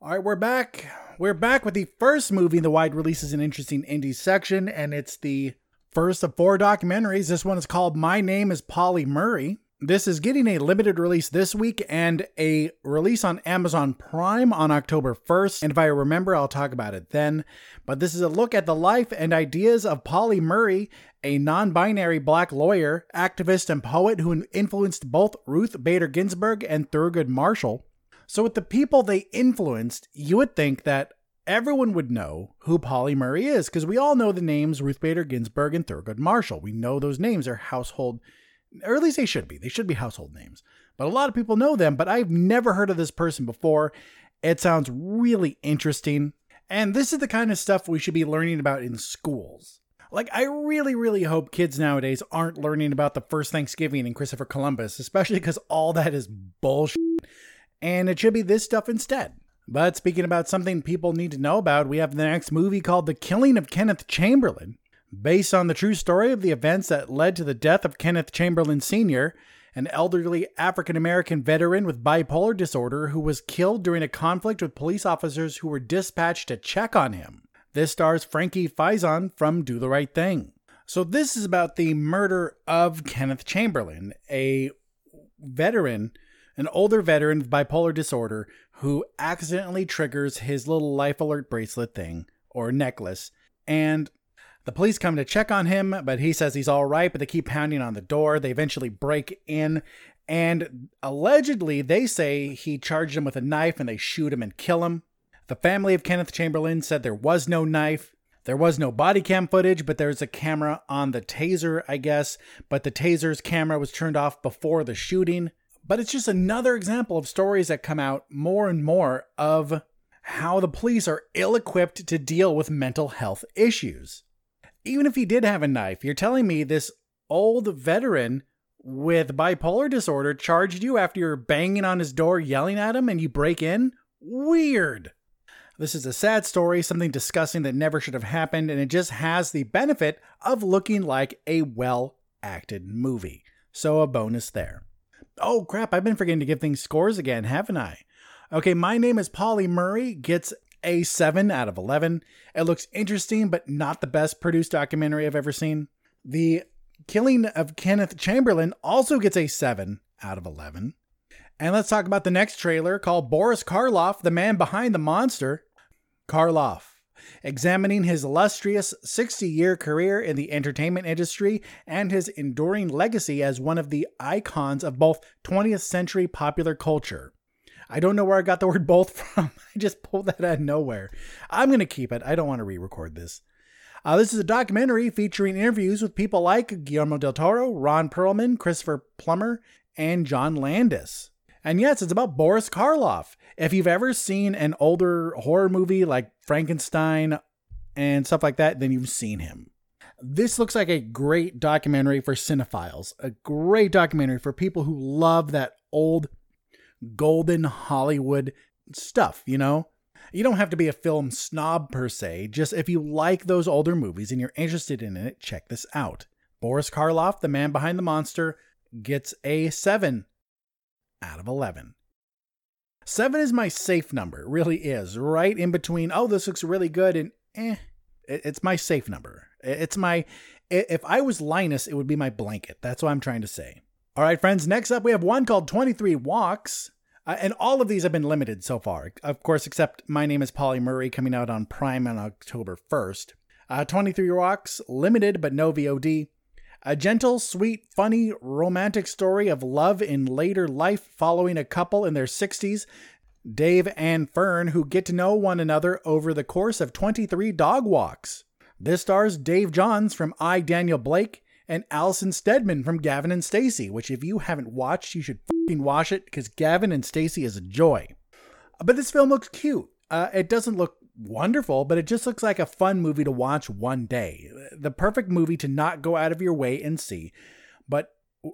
All right, we're back. We're back with the first movie in the wide releases and interesting indies section, and it's the first of four documentaries. This one is called My Name is Pauli Murray. This is getting a limited release this week and a release on Amazon Prime on October 1st. And if I remember, I'll talk about it then. But this is a look at the life and ideas of Pauli Murray, a non binary black lawyer, activist, and poet who influenced both Ruth Bader Ginsburg and Thurgood Marshall. So, with the people they influenced, you would think that everyone would know who Pauli Murray is because we all know the names Ruth Bader Ginsburg and Thurgood Marshall. We know those names are household, or at least they should be. They should be household names. But a lot of people know them, but I've never heard of this person before. It sounds really interesting. And this is the kind of stuff we should be learning about in schools. Like, I really, really hope kids nowadays aren't learning about the first Thanksgiving and Christopher Columbus, especially because all that is bullshit and it should be this stuff instead. But speaking about something people need to know about, we have the next movie called The Killing of Kenneth Chamberlain, based on the true story of the events that led to the death of Kenneth Chamberlain Sr., an elderly African American veteran with bipolar disorder who was killed during a conflict with police officers who were dispatched to check on him. This stars Frankie Faison from Do the Right Thing. So, this is about the murder of Kenneth Chamberlain, a veteran, an older veteran with bipolar disorder who accidentally triggers his little life alert bracelet thing or necklace. And the police come to check on him, but he says he's all right, but they keep pounding on the door. They eventually break in, and allegedly, they say he charged him with a knife and they shoot him and kill him. The family of Kenneth Chamberlain said there was no knife. There was no body cam footage, but there's a camera on the taser, I guess. But the taser's camera was turned off before the shooting. But it's just another example of stories that come out more and more of how the police are ill equipped to deal with mental health issues. Even if he did have a knife, you're telling me this old veteran with bipolar disorder charged you after you're banging on his door yelling at him and you break in? Weird. This is a sad story, something disgusting that never should have happened, and it just has the benefit of looking like a well acted movie. So a bonus there. Oh crap, I've been forgetting to give things scores again, haven't I? Okay, my name is Pauli Murray, gets a 7 out of 11. It looks interesting, but not the best produced documentary I've ever seen. The Killing of Kenneth Chamberlain also gets a 7 out of 11. And let's talk about the next trailer called Boris Karloff, the man behind the monster. Karloff, examining his illustrious 60 year career in the entertainment industry and his enduring legacy as one of the icons of both 20th century popular culture. I don't know where I got the (laughs) word both from. I just pulled that out of nowhere. I'm going to keep it. I don't want to re record this. Uh, this is a documentary featuring interviews with people like Guillermo del Toro, Ron Perlman, Christopher Plummer, and John Landis. And yes, it's about Boris Karloff. If you've ever seen an older horror movie like Frankenstein and stuff like that, then you've seen him. This looks like a great documentary for cinephiles, a great documentary for people who love that old golden Hollywood stuff, you know? You don't have to be a film snob per se, just if you like those older movies and you're interested in it, check this out. Boris Karloff, the man behind the monster, gets a 7 out of 11. 7 is my safe number, it really is, right in between, oh, this looks really good, and eh, it's my safe number. It's my, if I was Linus, it would be my blanket. That's what I'm trying to say. All right, friends, next up we have one called 23 Walks. Uh, and all of these have been limited so far, of course, except My Name is Pauli Murray coming out on Prime on October 1st. Uh, 23 Walks, limited but no VOD. A gentle, sweet, funny, romantic story of love in later life following a couple in their 60s, Dave and Fern, who get to know one another over the course of 23 dog walks. This stars Dave Johns from I, Daniel Blake, and Alison Steadman from Gavin and Stacey, which if you haven't watched, you should fucking watch it because Gavin and Stacey is a joy. But this film looks cute. Uh, it doesn't look wonderful, but it just looks like a fun movie to watch one day. The perfect movie to not go out of your way and see. But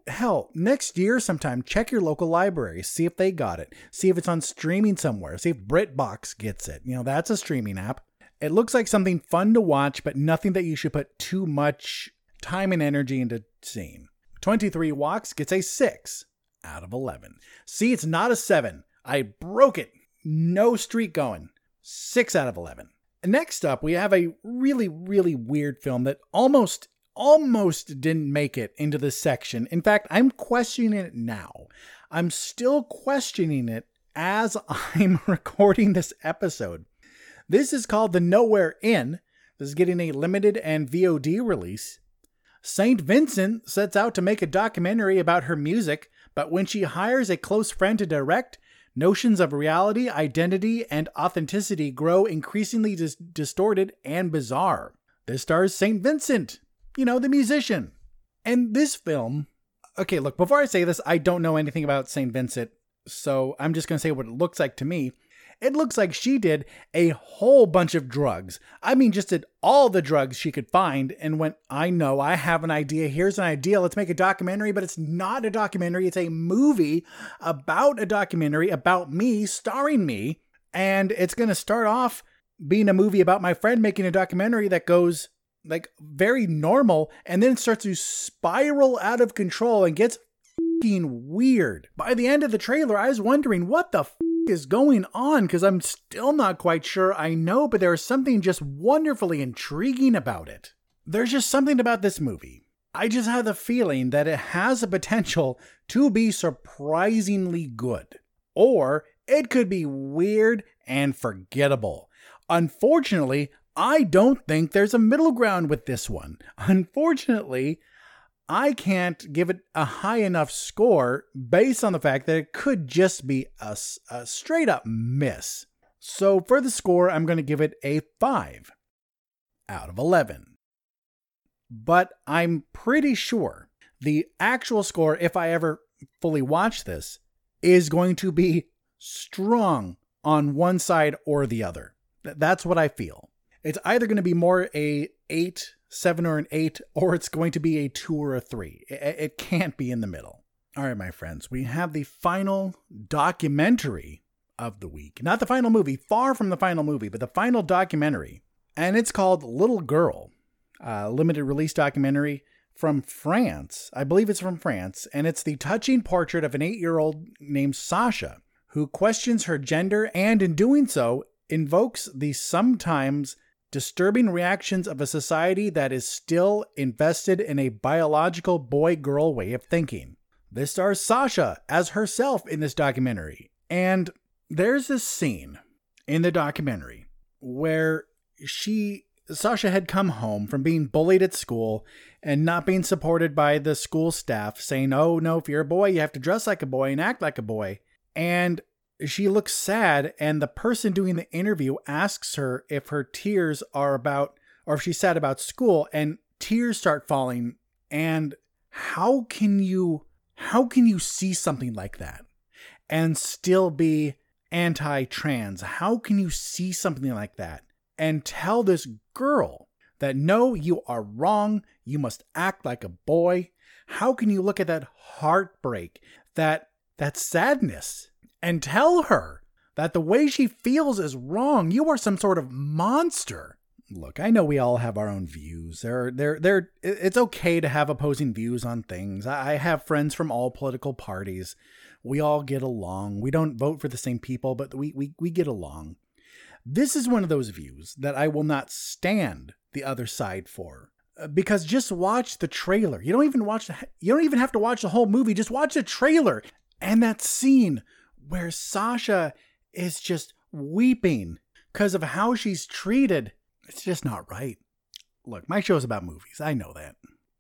hell, next year sometime, check your local library, see if they got it, see if it's on streaming somewhere, see if BritBox gets it. You know, that's a streaming app. It looks like something fun to watch, but nothing that you should put too much time and energy into seeing. 23 Walks gets a 6 out of 11. See, it's not a 7. I broke it. No streak going. 6 out of 11. Next up, we have a really, really weird film that almost, almost didn't make it into this section. In fact, I'm questioning it now. I'm still questioning it as (laughs) I'm recording this episode. This is called The Nowhere Inn. This is getting a limited and VOD release. St. Vincent sets out to make a documentary about her music, but when she hires a close friend to direct, notions of reality, identity, and authenticity grow increasingly dis- distorted and bizarre. This stars St. Vincent, you know, the musician. And this film, okay, look, before I say this, I don't know anything about St. Vincent, so I'm just going to say what it looks like to me. It looks like she did a whole bunch of drugs. I mean, just did all the drugs she could find and went, I know, I have an idea. Here's an idea. Let's make a documentary, but it's not a documentary. It's a movie about a documentary about me, starring me. And it's going to start off being a movie about my friend making a documentary that goes like very normal and then starts to spiral out of control and gets weird. By the end of the trailer, I was wondering what the is going on because I'm still not quite sure I know, but there is something just wonderfully intriguing about it. there's just something about this movie. I just have the feeling that it has a potential to be surprisingly good. Or it could be weird and forgettable. Unfortunately, I don't think there's a middle ground with this one. Unfortunately, I can't give it a high enough score based on the fact that it could just be a, a straight up miss. So for the score, I'm going to give it a 5 out of 11. But I'm pretty sure the actual score, if I ever fully watch this, is going to be strong on one side or the other. That's what I feel. It's either going to be more a 8, 7 or an 8 or it's going to be a 2 or a 3. It can't be in the middle. All right, my friends, we have the final documentary of the week. Not the final movie, far from the final movie, but the final documentary. And it's called Little Girl, a limited release documentary from France. I believe it's from France, and it's the touching portrait of an 8-year-old named Sasha who questions her gender and, in doing so, invokes the sometimes disturbing reactions of a society that is still invested in a biological boy girl way of thinking. This stars Sasha as herself in this documentary. And there's this scene in the documentary where she, Sasha, had come home from being bullied at school and not being supported by the school staff, saying, Oh, no, if you're a boy, you have to dress like a boy and act like a boy. And she looks sad, and the person doing the interview asks her if her tears are about, or if she's sad about school, and tears start falling. And how can you, how can you see something like that and still be anti trans? How can you see something like that and tell this girl that no, you are wrong, you must act like a boy? How can you look at that heartbreak, that, that sadness? And tell her that the way she feels is wrong. You are some sort of monster. Look, I know we all have our own views. There, there, there. It's okay to have opposing views on things. I have friends from all political parties. We all get along. We don't vote for the same people, but we we we get along. This is one of those views that I will not stand the other side for uh, because just watch the trailer. You don't even watch the, you don't even have to watch the whole movie. Just watch the trailer and that scene where Sasha is just weeping because of how she's treated. It's just not right. Look, my show's about movies. I know that.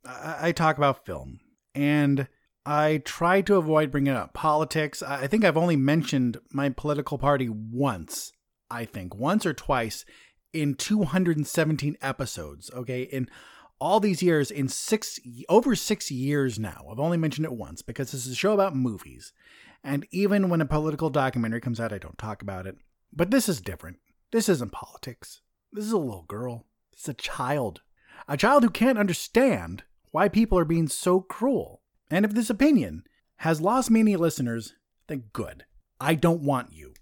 I, I talk about film. And I try to avoid bringing up politics. I think I've only mentioned my political party once, I think, once or twice in 217 episodes. Okay. In all these years, in six, over six years now, I've only mentioned it once because this is a show about movies. And even when a political documentary comes out, I don't talk about it. But this is different. This isn't politics. This is a little girl. This is a child. A child who can't understand why people are being so cruel. And if this opinion has lost many listeners, then good. I don't want you.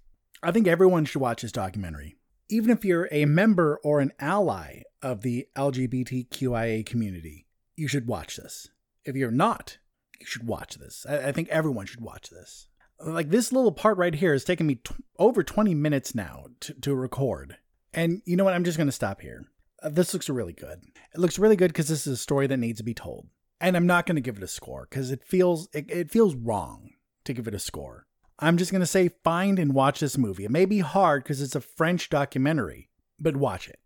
I think everyone should watch this documentary. Even if you're a member or an ally of the LGBTQIA community, you should watch this. If you're not, you should watch this. I, I think everyone should watch this. Like this little part right here has taken me t- over 20 minutes now to, to record. And you know what? I'm just going to stop here. Uh, this looks really good. It looks really good because this is a story that needs to be told. And I'm not going to give it a score because it feels it, it feels wrong to give it a score. I'm just going to say find and watch this movie. It may be hard because it's a French documentary, but watch it.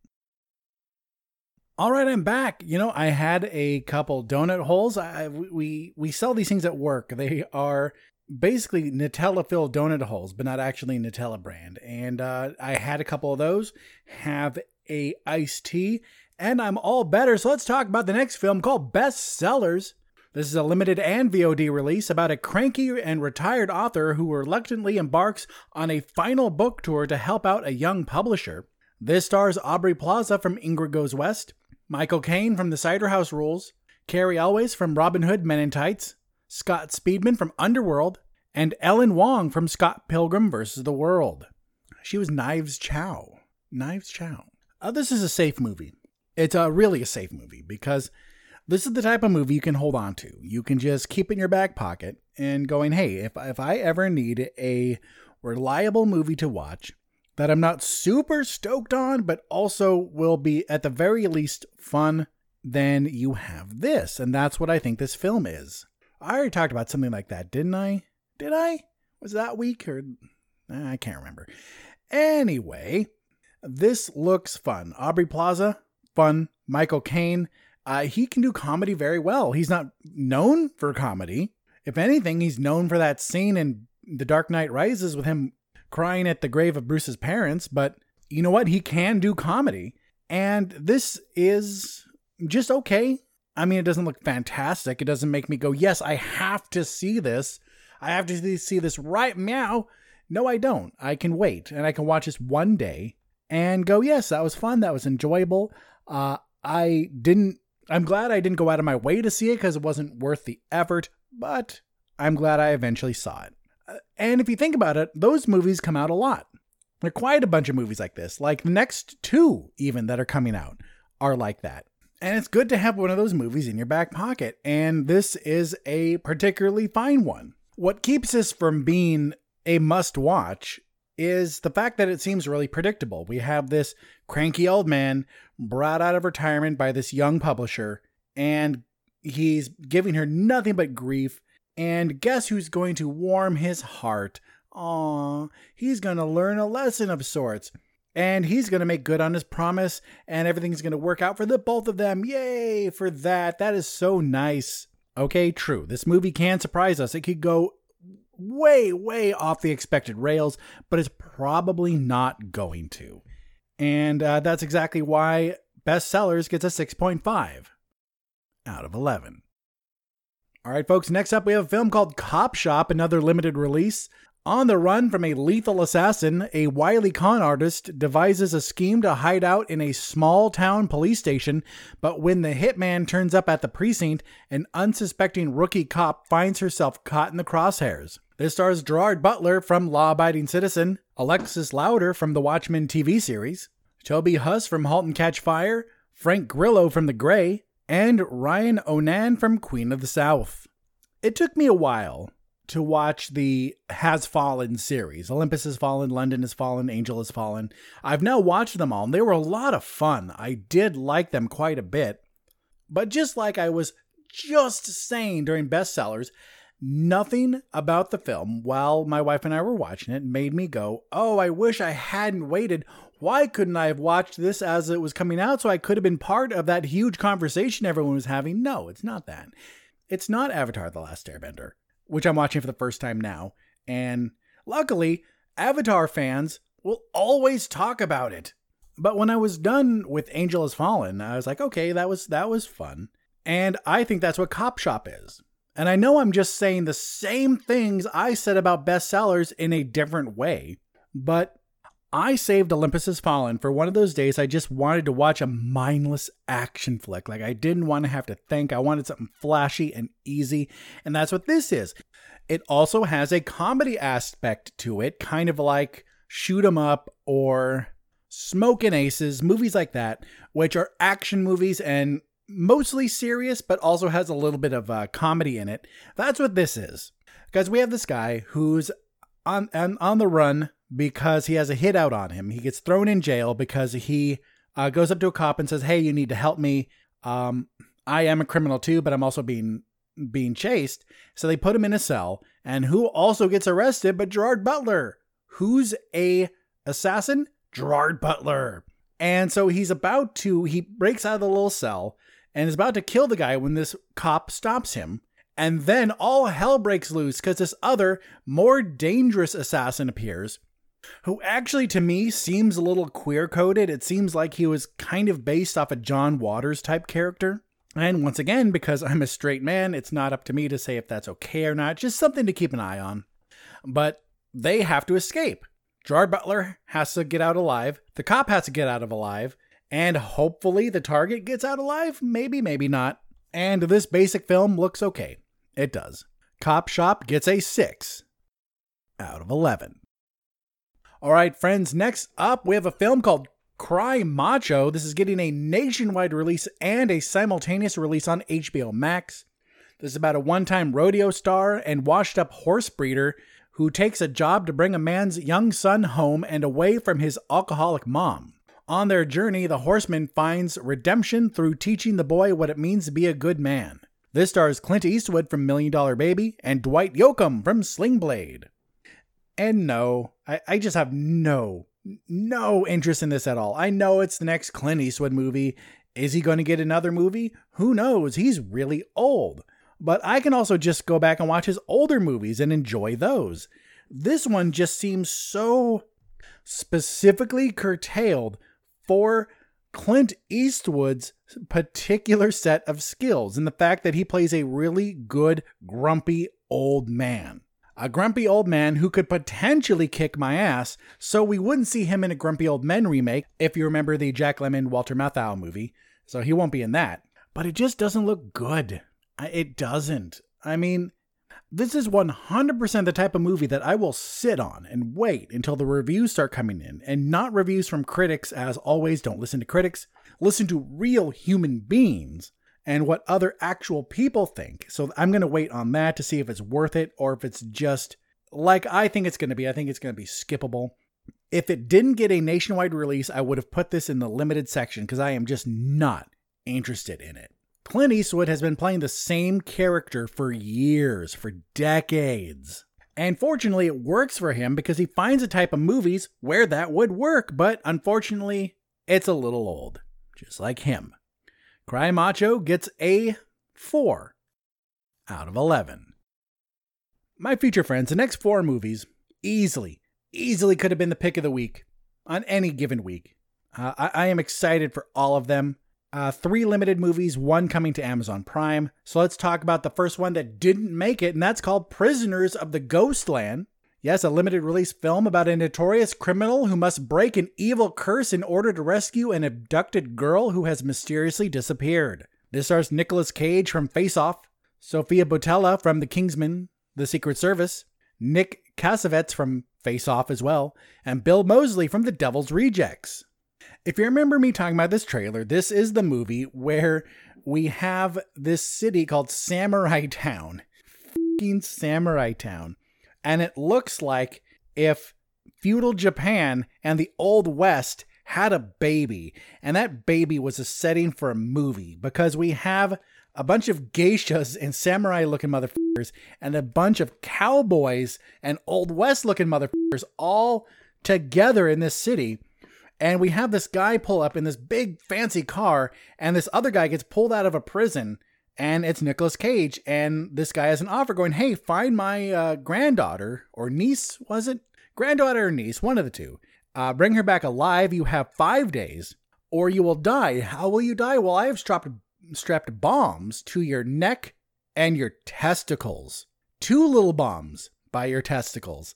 All right, I'm back. You know, I had a couple donut holes. I, we we sell these things at work. They are basically Nutella filled donut holes, but not actually Nutella brand. And uh, I had a couple of those. Have a iced tea, and I'm all better. So let's talk about the next film called Best Sellers. This is a limited and VOD release about a cranky and retired author who reluctantly embarks on a final book tour to help out a young publisher. This stars Aubrey Plaza from Ingrid Goes West, Michael Caine from The Cider House Rules, Cary Elwes from Robin Hood Men in Tights, Scott Speedman from Underworld, and Ellen Wong from Scott Pilgrim vs. the World. She was Knives Chau. Knives Chau. Uh, this is a safe movie. It's a really a safe movie because this is the type of movie you can hold on to. You can just keep in your back pocket and going, hey, if, if I ever need a reliable movie to watch, that I'm not super stoked on, but also will be at the very least fun then you have this. And that's what I think this film is. I already talked about something like that, didn't I? Did I? Was that week or I can't remember. Anyway, this looks fun. Aubrey Plaza, fun. Michael Caine, uh, he can do comedy very well. He's not known for comedy. If anything, he's known for that scene in The Dark Knight Rises with him crying at the grave of Bruce's parents. But you know what? He can do comedy. And this is just okay. I mean, it doesn't look fantastic. It doesn't make me go, yes, I have to see this. I have to see this right meow. No, I don't. I can wait and I can watch this one day and go, yes, that was fun. That was enjoyable. Uh, I didn't, I'm glad I didn't go out of my way to see it because it wasn't worth the effort, but I'm glad I eventually saw it. Uh, and if you think about it, those movies come out a lot. There are quite a bunch of movies like this. Like the next two, even that are coming out, are like that. And it's good to have one of those movies in your back pocket. And this is a particularly fine one. What keeps this from being a must watch is the fact that it seems really predictable. We have this cranky old man brought out of retirement by this young publisher, and he's giving her nothing but grief. And guess who's going to warm his heart? Aw, he's going to learn a lesson of sorts. And he's going to make good on his promise, and everything's going to work out for the both of them. Yay for that. That is so nice. Okay, true. This movie can surprise us. It could go way, way off the expected rails, but it's probably not going to. And uh, that's exactly why Bestsellers gets a 6.5 out of 11. All right, folks, next up we have a film called Cop Shop, another limited release. On the run from a lethal assassin, a wily con artist devises a scheme to hide out in a small town police station, but when the hitman turns up at the precinct, an unsuspecting rookie cop finds herself caught in the crosshairs. This stars Gerard Butler from Law Abiding Citizen, Alexis Louder from the Watchmen TV series, Toby Huss from Halt and Catch Fire, Frank Grillo from The Grey, and Ryan O'Nan from Queen of the South. It took me a while to watch the Has Fallen series. Olympus has fallen, London has fallen, Angel has fallen. I've now watched them all, and they were a lot of fun. I did like them quite a bit. But just like I was just saying during bestsellers, nothing about the film while my wife and I were watching it made me go, Oh, I wish I hadn't waited. Why couldn't I have watched this as it was coming out so I could have been part of that huge conversation everyone was having? No, it's not that. It's not Avatar The Last Airbender which I'm watching for the first time now. And luckily, Avatar fans will always talk about it. But when I was done with Angel Has Fallen, I was like, okay, that was that was fun. And I think that's what Cop Shop is. And I know I'm just saying the same things I said about bestsellers in a different way, but I saved Olympus Has Fallen for one of those days I just wanted to watch a mindless action flick. Like I didn't want to have to think. I wanted something flashy and easy. And that's what this is. It also has a comedy aspect to it, kind of like Shoot 'em Up or Smokin' Aces, movies like that, which are action movies and mostly serious, but also has a little bit of uh, comedy in it. That's what this is. Because we have this guy who's on, on, on the run because he has a hit out on him. He gets thrown in jail because he uh, goes up to a cop and says, "Hey, you need to help me. Um, I am a criminal too, but I'm also being being chased." So they put him in a cell, and who also gets arrested? But Gerard Butler, who's a assassin. Gerard Butler. And so he's about to, he breaks out of the little cell and is about to kill the guy when this cop stops him. And then all hell breaks loose because this other, more dangerous assassin appears who actually to me seems a little queer coded. It seems like he was kind of based off a John Waters type character. And once again, because I'm a straight man, it's not up to me to say if that's okay or not, just something to keep an eye on. But they have to escape. Gerard Butler has to get out alive, the cop has to get out of alive, and hopefully the target gets out alive. Maybe, maybe not. And this basic film looks okay. It does. Cop Shop gets a 6 out of 11. All right, friends, next up we have a film called Cry Macho. This is getting a nationwide release and a simultaneous release on HBO Max. This is about a one time rodeo star and washed up horse breeder who takes a job to bring a man's young son home and away from his alcoholic mom. On their journey, the horseman finds redemption through teaching the boy what it means to be a good man. This stars Clint Eastwood from Million Dollar Baby and Dwight Yoakam from Sling Blade. And no, I, I just have no, no interest in this at all. I know it's the next Clint Eastwood movie. Is he going to get another movie? Who knows? He's really old. But I can also just go back and watch his older movies and enjoy those. This one just seems so specifically curtailed for Clint Eastwood's particular set of skills and the fact that he plays a really good, grumpy old man. A grumpy old man who could potentially kick my ass, so we wouldn't see him in a Grumpy Old Men remake if you remember the Jack Lemmon Walter Matthau movie, so he won't be in that. But it just doesn't look good. It doesn't. I mean, this is 100% the type of movie that I will sit on and wait until the reviews start coming in, and not reviews from critics, as always. Don't listen to critics, listen to real human beings and what other actual people think. So I'm going to wait on that to see if it's worth it or if it's just like I think it's going to be. I think it's going to be skippable. If it didn't get a nationwide release, I would have put this in the limited section because I am just not interested in it. Clint Eastwood has been playing the same character for years, for decades. And fortunately, it works for him because he finds a type of movies where that would work, but unfortunately, it's a little old, just like him. Cry Macho gets a 4 out of 11. My feature friends, the next four movies easily, easily could have been the pick of the week on any given week. Uh, I, I am excited for all of them. Uh, three limited movies, one coming to Amazon Prime. So let's talk about the first one that didn't make it, and that's called Prisoners of the Ghostland. Yes, a limited release film about a notorious criminal who must break an evil curse in order to rescue an abducted girl who has mysteriously disappeared. This stars Nicolas Cage from Face Off, Sofia Boutella from The Kingsman, The Secret Service, Nick Cassavetes from Face Off as well, and Bill Moseley from The Devil's Rejects. If you remember me talking about this trailer, this is the movie where we have this city called Samurai Town. Fucking Samurai Town. And it looks like if feudal Japan and the Old West had a baby, and that baby was a setting for a movie because we have a bunch of geishas and samurai looking motherfuckers and a bunch of cowboys and Old West looking motherfuckers all together in this city. And we have this guy pull up in this big fancy car, and this other guy gets pulled out of a prison, and it's Nicolas Cage. And this guy has an offer going, Hey, find my uh, granddaughter or niece, was it? Granddaughter or niece, one of the two. Uh, bring her back alive. You have five days, or you will die. How will you die? Well, I have strapped, strapped bombs to your neck and your testicles. Two little bombs by your testicles.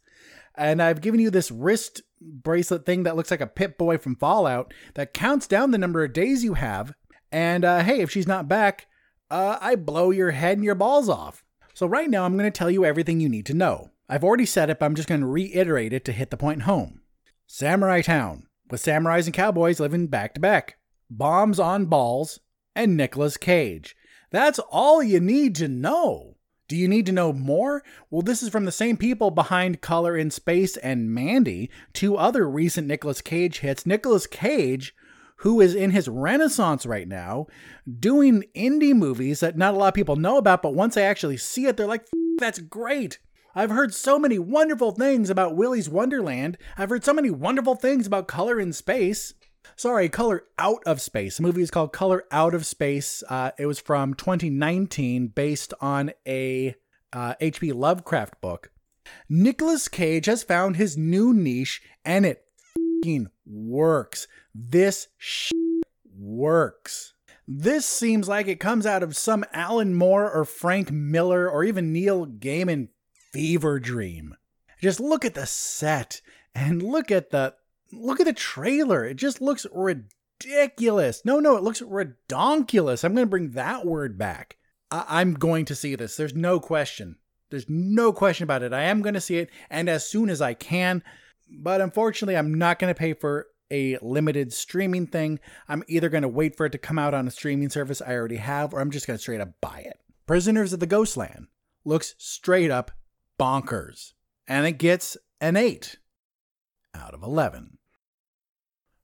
And I've given you this wrist bracelet thing that looks like a Pip Boy from Fallout that counts down the number of days you have. And uh, hey, if she's not back, uh, I blow your head and your balls off. So right now, I'm going to tell you everything you need to know. I've already said it, but I'm just going to reiterate it to hit the point home. Samurai Town, with samurais and cowboys living back to back, bombs on balls, and Nicolas Cage. That's all you need to know. Do you need to know more? Well, this is from the same people behind Color in Space and Mandy, two other recent Nicolas Cage hits. Nicolas Cage, who is in his renaissance right now, doing indie movies that not a lot of people know about, but once they actually see it, they're like, that's great. I've heard so many wonderful things about Willy's Wonderland. I've heard so many wonderful things about Color in Space. Sorry, Color Out of Space. The movie is called Color Out of Space. Uh, it was from 2019, based on a uh, H.P. Lovecraft book. Nicolas Cage has found his new niche, and it works. This works. This seems like it comes out of some Alan Moore or Frank Miller or even Neil Gaiman fever dream. Just look at the set and look at the look at the trailer. It just looks ridiculous. No, no, it looks redonkulous. I'm going to bring that word back. I- am going to see this. There's no question. There's no question about it. I am going to see it, and as soon as I can. But unfortunately, I'm not going to pay for a limited streaming thing. I'm either going to wait for it to come out on a streaming service I already have, or I'm just going to straight up buy it. Prisoners of the Ghostland looks straight up bonkers, and it gets an 8 out of 11.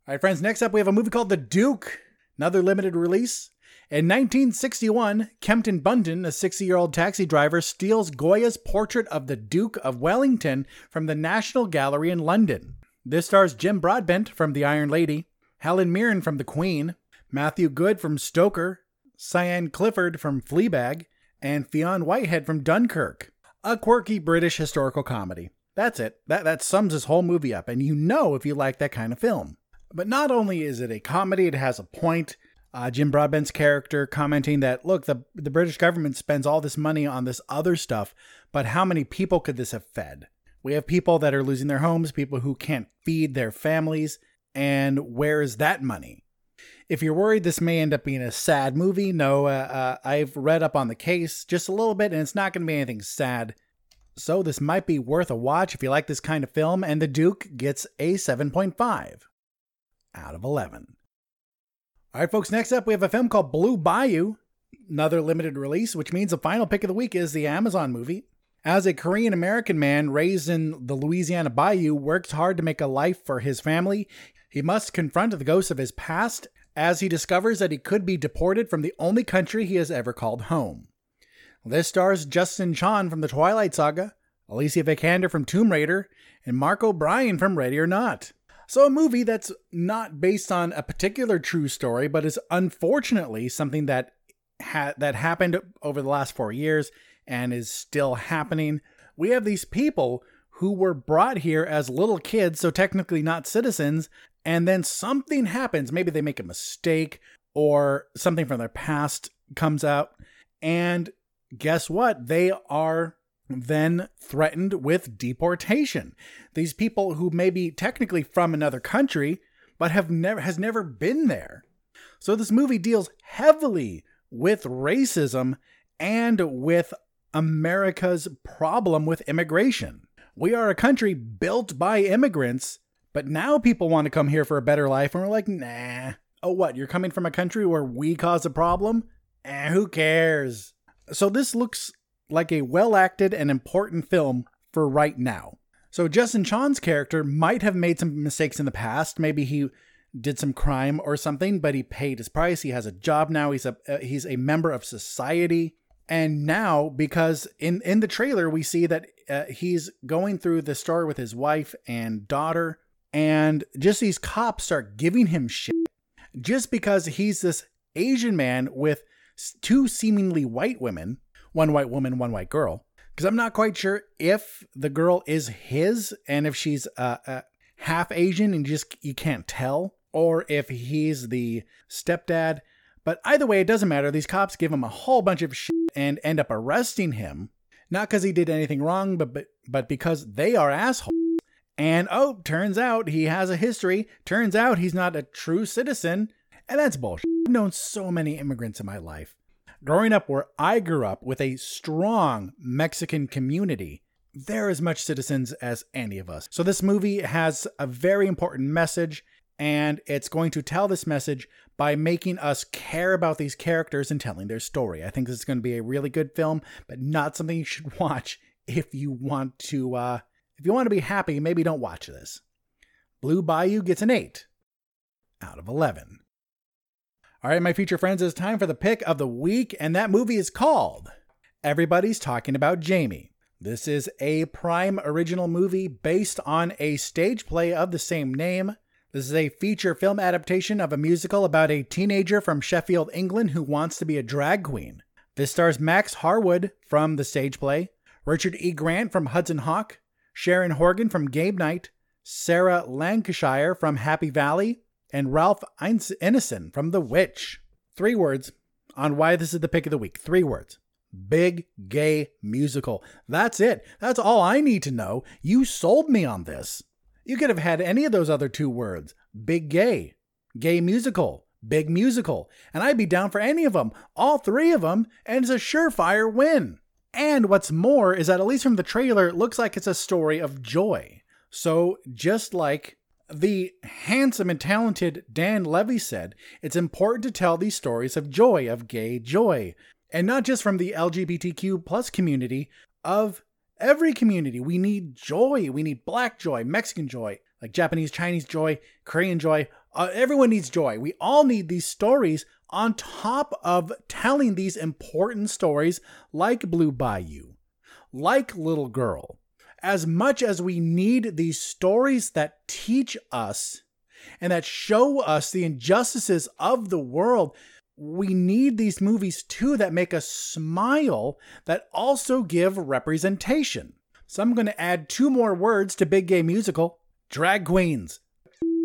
All right, friends, next up we have a movie called The Duke, another limited release. In 1961, Kempton Bunton, a 60 year old taxi driver, steals Goya's portrait of the Duke of Wellington from the National Gallery in London. This stars Jim Broadbent from The Iron Lady, Helen Mirren from The Queen, Matthew Goode from Stoker, Cyan Clifford from Fleabag, and Fionn Whitehead from Dunkirk. A quirky British historical comedy. That's it. That, that sums this whole movie up, and you know if you like that kind of film. But not only is it a comedy, it has a point. Uh, Jim Broadbent's character commenting that, look, the, the British government spends all this money on this other stuff, but how many people could this have fed? We have people that are losing their homes, people who can't feed their families, and where is that money? If you're worried this may end up being a sad movie, no, uh, uh, I've read up on the case just a little bit, and it's not going to be anything sad. So this might be worth a watch if you like this kind of film, and The Duke gets a 7.5 out of 11. All right, folks, next up we have a film called Blue Bayou, another limited release, which means the final pick of the week is the Amazon movie. As a Korean American man raised in the Louisiana Bayou works hard to make a life for his family, he must confront the ghosts of his past as he discovers that he could be deported from the only country he has ever called home. This stars Justin Chon from the Twilight Saga, Alicia Vikander from Tomb Raider, and Mark O'Brien from Ready or Not. So, a movie that's not based on a particular true story, but is unfortunately something that ha- that happened over the last four years and is still happening. We have these people who were brought here as little kids, so technically not citizens, and then something happens. Maybe they make a mistake or something from their past comes out. And guess what? They are then threatened with deportation. These people who may be technically from another country, but have never has never been there. So this movie deals heavily with racism and with America's problem with immigration. We are a country built by immigrants, but now people want to come here for a better life, and we're like, nah. Oh, what? You're coming from a country where we cause a problem? Eh, who cares? So this looks like a well acted and important film for right now. So Justin Chon's character might have made some mistakes in the past. Maybe he did some crime or something, but he paid his price. He has a job now. He's a uh, he's a member of society. And now, because in in the trailer we see that uh, he's going through the store with his wife and daughter, and just these cops start giving him shit just because he's this Asian man with two seemingly white women one white woman, one white girl. Because I'm not quite sure if the girl is his and if she's uh, uh, half Asian and just you can't tell, or if he's the stepdad. But either way, it doesn't matter. These cops give him a whole bunch of shit and end up arresting him, not because he did anything wrong, but, but but because they are assholes. And oh, turns out he has a history. Turns out he's not a true citizen, and that's bullshit. I've known so many immigrants in my life growing up where I grew up with a strong Mexican community, they're as much citizens as any of us. So this movie has a very important message, and it's going to tell this message by making us care about these characters and telling their story. I think this is going to be a really good film, but not something you should (laughs) watch if you want to uh if you want to be happy, maybe don't watch this. Blue Bayou gets an 8 out of 11. All right, my future friends, it's time for the pick of the week, and that movie is called Everybody's Talking About Jamie. This is a Prime original movie based on a stage play of the same name. This is a feature film adaptation of a musical about a teenager from Sheffield, England who wants to be a drag queen. This stars Max Harwood from the stage play, Richard E. Grant from Hudson Hawk, Sharon Horgan from Game Night, Sarah Lancashire from Happy Valley, and Ralph Ineson from The Witch. Three words on why this is the pick of the week. Three words. Big gay musical. That's it. That's all I need to know. You sold me on this. You could have had any of those other two words big gay, gay musical, big musical, and I'd be down for any of them, all three of them, and it's a surefire win. And what's more is that, at least from the trailer, it looks like it's a story of joy. So, just like the handsome and talented Dan Levy said, it's important to tell these stories of joy, of gay joy, and not just from the LGBTQ plus community, of every community. We need joy. We need black joy, Mexican joy, like Japanese, Chinese joy, Korean joy, Uh, everyone needs joy. We all need these stories on top of telling these important stories like Blue Bayou, like Little Girl. As much as we need these stories that teach us and that show us the injustices of the world, we need these movies too that make us smile, that also give representation. So I'm going to add two more words to Big Gay Musical drag queens.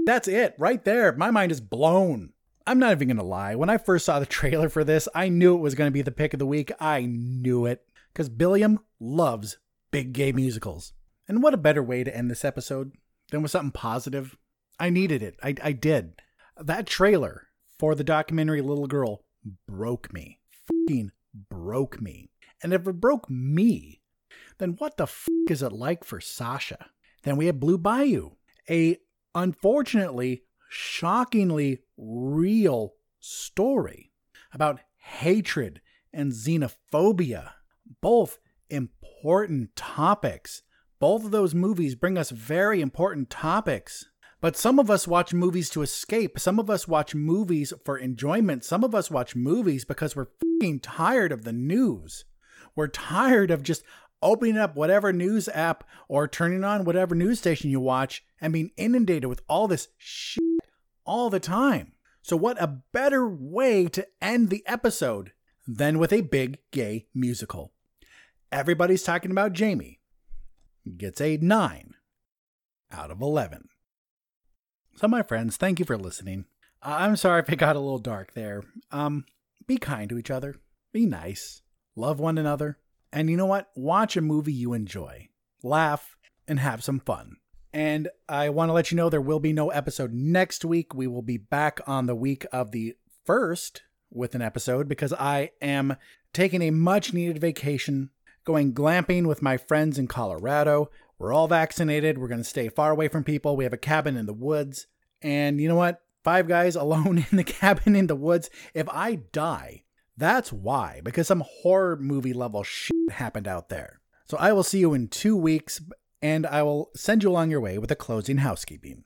That's it, right there. My mind is blown. I'm not even going to lie. When I first saw the (laughs) trailer for this, I knew it was going to be the pick of the week. I knew it. Because Billiam loves big gay musicals. And what a better way to end this episode than with something positive? I needed it. I, I did. That trailer for the documentary Little Girl broke me. Fucking broke me. And if it broke me, then what the f is it like for Sasha? Then we have Blue Bayou, a unfortunately shockingly real story about hatred and xenophobia, both important topics. Both of those movies bring us very important topics. But some of us watch movies to escape. Some of us watch movies for enjoyment. Some of us watch movies because we're fucking tired of the news. We're tired of just opening up whatever news app or turning on whatever news station you watch and being inundated with all this shit all the time. So, what a better way to end the episode than with a big gay musical? Everybody's talking about Jamie. Gets a 9 out of 11. So, my friends, thank you for listening. I'm sorry if it got a little dark there. Um, be kind to each other, be nice, love one another, and you know what? Watch a movie you enjoy, laugh, and have some fun. And I want to let you know there will be no episode next week. We will be back on the week of the first with an episode because I am taking a much needed vacation, going glamping with my friends in Colorado. We're all vaccinated. We're going to stay far away from people. We have a cabin in the woods. And you know what? Five guys (laughs) alone in the cabin in the woods. If I die, that's why, because some horror movie level shit happened out there. So I will see you in two weeks and I will send you along your way with a closing housekeeping.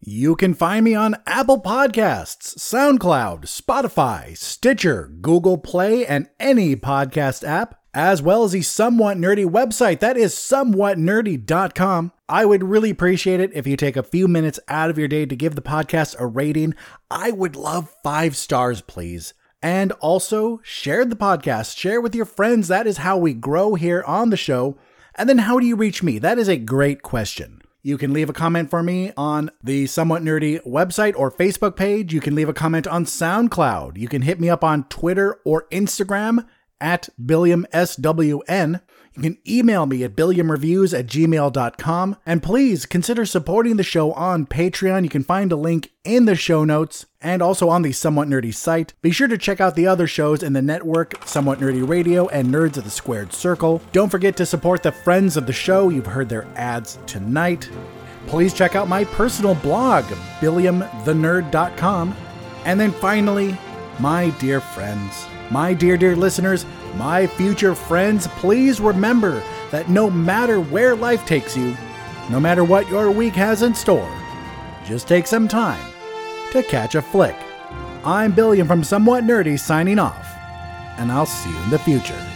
You can find me on Apple Podcasts, SoundCloud, Spotify, Stitcher, Google Play, and any podcast app, as well as the Somewhat Nerdy website. That is somewhatnerdy.com. I would really appreciate it if you take a few minutes out of your day to give the podcast a rating. I would love five stars, please. And also share the podcast, share with your friends. That is how we grow here on the show. And then how do you reach me? That is a great question. You can leave a comment for me on the Somewhat Nerdy website or Facebook page. You can leave a comment on SoundCloud. You can hit me up on Twitter or Instagram at BilliamSWN. You can email me at billiamreviews at gmail.com. And please consider supporting the show on Patreon. You can find a link in the show notes and also on the Somewhat Nerdy site. Be sure to check out the other shows in the network, Somewhat Nerdy Radio and Nerds of the Squared Circle. Don't forget to support the friends of the show. You've heard their ads tonight. Please check out my personal blog, billiamthenerd.com. And then finally, my dear friends, my dear, dear listeners, my future friends, please remember that no matter where life takes you, no matter what your week has in store, just take some time to catch a flick. I'm Billiam from Somewhat Nerdy signing off, and I'll see you in the future.